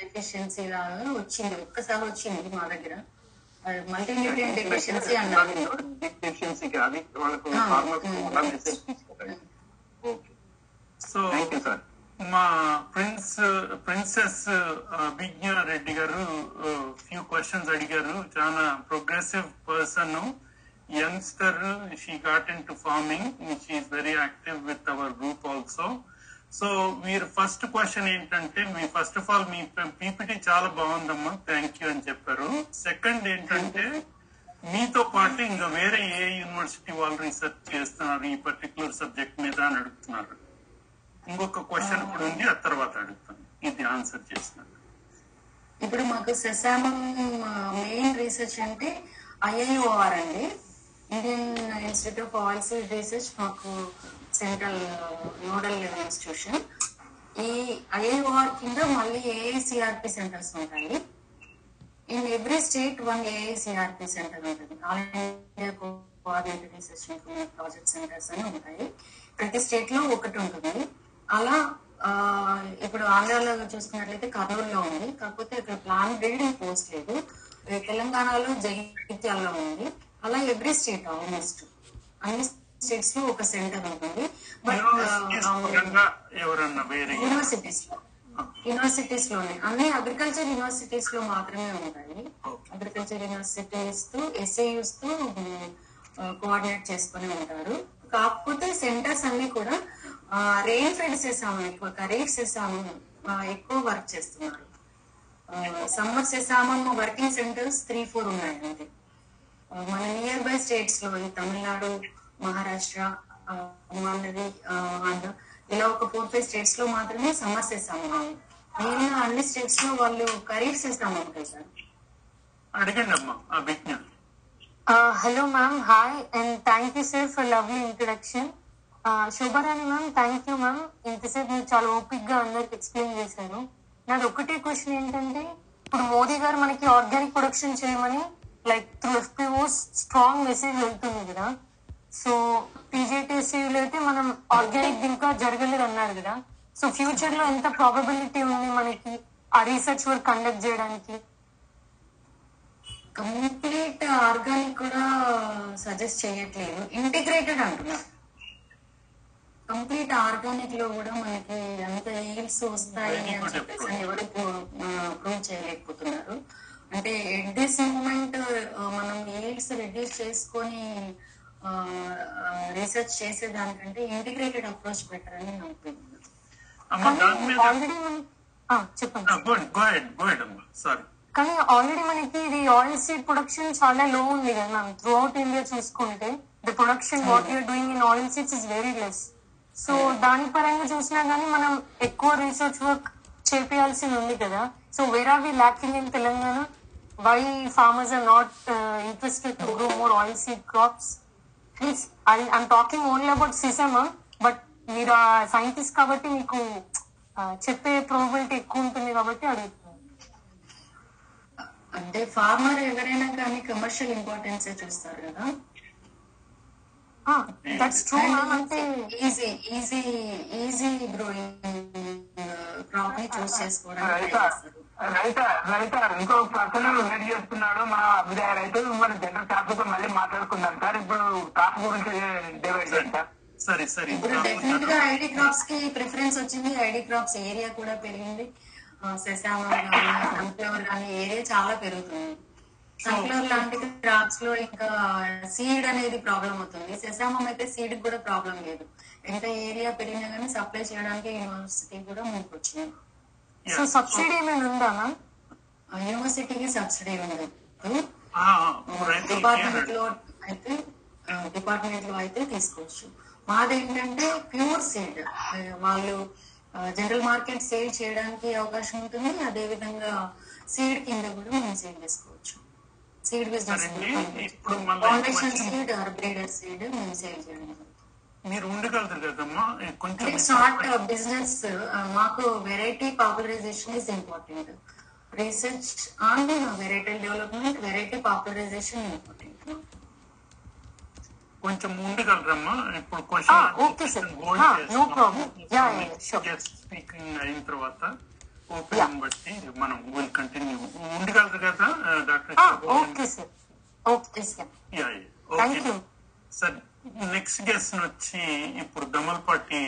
డెఫిషియన్సీ లాగా వచ్చింది. ఒక్కసారి వచ్చింది మా దగ్గర. మల్టీన్యూట్రియన్ డెఫిషియన్సీ అన్నారు జింక్ డెఫిషియన్సీకి అది వాళ్ళకు Ah, ఫార్మర్స్ mm. కూడా మెసేజ్ తీసుకుంటారు okay so thank you sir మా ప్రిన్స్ ప్రిన్సెస్ అభిజ్ఞ రెడ్డి గారు ఫ్యూ క్వశ్చన్స్ అడిగారు. చాలా progressive person youngster she got into farming she is very active with our group also so మీరు ఫస్ట్ క్వశ్చన్ ఏంటంటే మీ first of all మీ PPT చాలా బాగుందమ్మా థ్యాంక్ యూ అని చెప్పారు. సెకండ్ ఏంటంటే మీతో పాటు ఇంకా వేరే ఏ యూనివర్సిటీ వాళ్ళు రీసెర్చ్ చేస్తున్నారు ఈ పర్టికులర్ సబ్జెక్ట్ మీద అని అడుగుతున్నారు. ఇంకొక క్వశ్చన్ కూడా ఉంది ఆ తర్వాత అడుగుతాను. ఇది ఆన్సర్ చేసినాను ఇప్పుడు మాకు సెసామం మెయిన్ రీసెర్చ్ అంటే ఐఐఓఆర్ అండి. Indian Institute of Oil Research మాకు సెంట్రల్ నోడల్ ఇన్స్టిట్యూషన్. ఈ ఐఐఓఆర్ కింద మళ్ళీ ఏఐసిఆర్పి సెంటర్స్ ఉంటాయి. In every state one AICRP centre ఉంటుంది. All India coordinated research project centres అని ఉంటాయి. ప్రతి స్టేట్లో ఒకటి ఉంటుంది. అలా ఇప్పుడు ఆంధ్రాలో చూసుకున్నట్లయితే కర్నూలులో ఉంది. కాకపోతే ఇక్కడ ప్లాన్ బిల్డింగ్ పోస్ట్ లేదు. తెలంగాణలో జగిత్యాలలో ఉంది. అలా ఎవ్రీ స్టేట్ ఆల్మోస్ట్. అన్ని స్టేట్స్లో ఒక సెంటర్ ఉంటుంది యూనివర్సిటీస్లో యూనివర్సిటీస్లోనే. అన్ని అగ్రికల్చర్ యూనివర్సిటీస్లో మాత్రమే ఉంటాయి. అగ్రికల్చర్ యూనివర్సిటీస్తో ఎస్ఏయూస్తో కోఆర్డినేట్ చేసుకుని ఉంటారు. కాకపోతే సెంటర్స్ అన్ని కూడా రెయిన్ ఫెడ్ సెసాము ఎక్కువ ఖరీఫ్ సెసాము ఎక్కువ వర్క్ చేస్తున్నారు. Summer sesamum working centres three four ఉన్నాయి మన నియర్ బై స్టేట్స్లో తమిళనాడు మహారాష్ట్ర ఆ, ఆంధ్ర. ఇలా ఒక ఫోర్ ఫైవ్ స్టేట్స్లో మాత్రమే సమ్మర్ చేస్తాము మిగిలిన అన్ని స్టేట్స్లో వాళ్ళు ఖరీఫ్ చేస్తాము ఉంటాయి సార్. అడగండి అమ్మా ma'am. Hi, and thank you, sir, for lovely introduction. Uh, Shobharani ma'am thank you ma'am. ఇంతసేపు మీరు చాలా ఓపిక్గా అందరికి ఎక్స్ప్లెయిన్ చేశారు. నాది ఒకటే క్వశ్చన్ ఏంటంటే ఇప్పుడు మోదీ గారు మనకి ఆర్గానిక్ ప్రొడక్షన్ చేయమని like through FPOs strong message వెళ్తుంది కదా. సో టీజేటీసీలో అయితే మనం ఆర్గానిక్ ఇంకా జరగలేదు అన్నారు కదా. సో ఫ్యూచర్లో ఎంత ప్రాబబిలిటీ ఉంది మనకి ఆ రీసెర్చ్ వర్క్ కండక్ట్ చేయడానికి? కంప్లీట్ ఆర్గానిక్ కూడా సజెస్ట్ చేయట్లేదు. ఇంటిగ్రేటెడ్ అంటున్నారు కంప్లీట్ ఆర్గానిక్లో కూడా మనకి ఎంత ఈల్డ్స్ వస్తాయి అని చెప్పేసి అని ఎవరు ప్రూవ్ చేయలేకపోతున్నారు. అంటే ఎట్ దిస్ మూమెంట్ మనం ఈల్డ్స్ రెడ్యూస్ చేసుకొని రీసెర్చ్ చేసే దానికంటే ఇంటిగ్రేటెడ్ అప్రోచ్ బెటర్ అని నా ఒపీనియన్ చెప్పండి. కానీ ఆల్రెడీ మనకి ఇది ఆయిల్ సీడ్ ప్రొడక్షన్ చాలా లో ఉంది కదా మ్యామ్ త్రూ అవుట్ ఇండియా చూసుకుంటే the production what you're doing in oil seeds is very less so దాని పరంగా చూసినా గానీ మనం ఎక్కువ రీసెర్చ్ వర్క్ చేపియాల్సింది ఉంది కదా. So where are we lacking in Telangana why farmers are not interested to grow more oil seed crops please I'm talking only about sesame but మీరు సైంటిస్ట్ కాబట్టి మీకు ఆ, చెప్పే ప్రాబిలిటీ ఎక్కువ ఉంటుంది కాబట్టి అడుగుతున్నాను అంటే ఫార్మర్ ఎవరైనా కానీ కమర్షియల్ ఇంపార్టెన్స్ చూస్తారు కదా? దట్స్ ట్రూ అంటే ఈజీ ఈజీ ఈజీ గ్రోయింగ్ క్రాప్ని చూస్ చేసుకోవడం రైతా రైతా రైతా ఇంకో పర్సన్ వెయిట్ చేస్తున్నాడు. మా అభిప్రాయ రైతు మన జనరల్ టాపిక్ మళ్ళీ మాట్లాడుకుందాం సార్. ఇప్పుడు టాపిక్ గురించి డివైడ్ చేస్తాం సరే. సరే ఇప్పుడు డెఫినెట్గా ఐడి క్రాప్స్కి ప్రిఫరెన్స్ వచ్చింది. ఐడి క్రాప్స్ ఏరియా కూడా పెరిగింది. సెసామం కానీ సన్ఫ్లవర్ కానీ ఏరియా చాలా పెరుగుతుంది. సన్ఫ్లవర్ లాంటి క్రాప్స్లో ఇంకా సీడ్ అనేది ప్రాబ్లం అవుతుంది. సెసామం అయితే సీడ్ కూడా ప్రాబ్లం లేదు. ఎంత ఏరియా పెరిగినా కానీ సప్లై చేయడానికి యూనివర్సిటీ కూడా ముందుకు వచ్చింది సో సబ్సిడీ ఏమైనా ఉందా యూనివర్సిటీకి సబ్సిడీ రైతు డిపార్ట్మెంట్లో అయితే డిపార్ట్మెంట్లో అయితే తీసుకోవచ్చు. మాదేంటంటే ప్యూర్ సీడ్. వాళ్ళు జనరల్ మార్కెట్ సేల్ చేయడానికి అవకాశం ఉంటుంది. అదే విధంగా సీడ్ కింద కూడా మనం సేల్ చేసుకోవచ్చు. Seed business foundation seed or breeder seed మేము సేల్ చేయడం. మీరు ఉండగలరు కదమ్మా? కొంచెం ఇట్స్ నాట్ బిజినెస్ మాకు variety popularization is important research on variety development variety popularization important కొంచెం ఉండగలరమ్మా? ఇప్పుడు no problem. Yeah, yeah, sure. Speaking అయిన తర్వాత ఓపెన్ బట్టి మనం విల్ కంటిన్యూ ఉండగలరు కదా doctor okay sir okay sir yeah thank you sir next guest వచ్చి ఇప్పుడు దమల్పాటి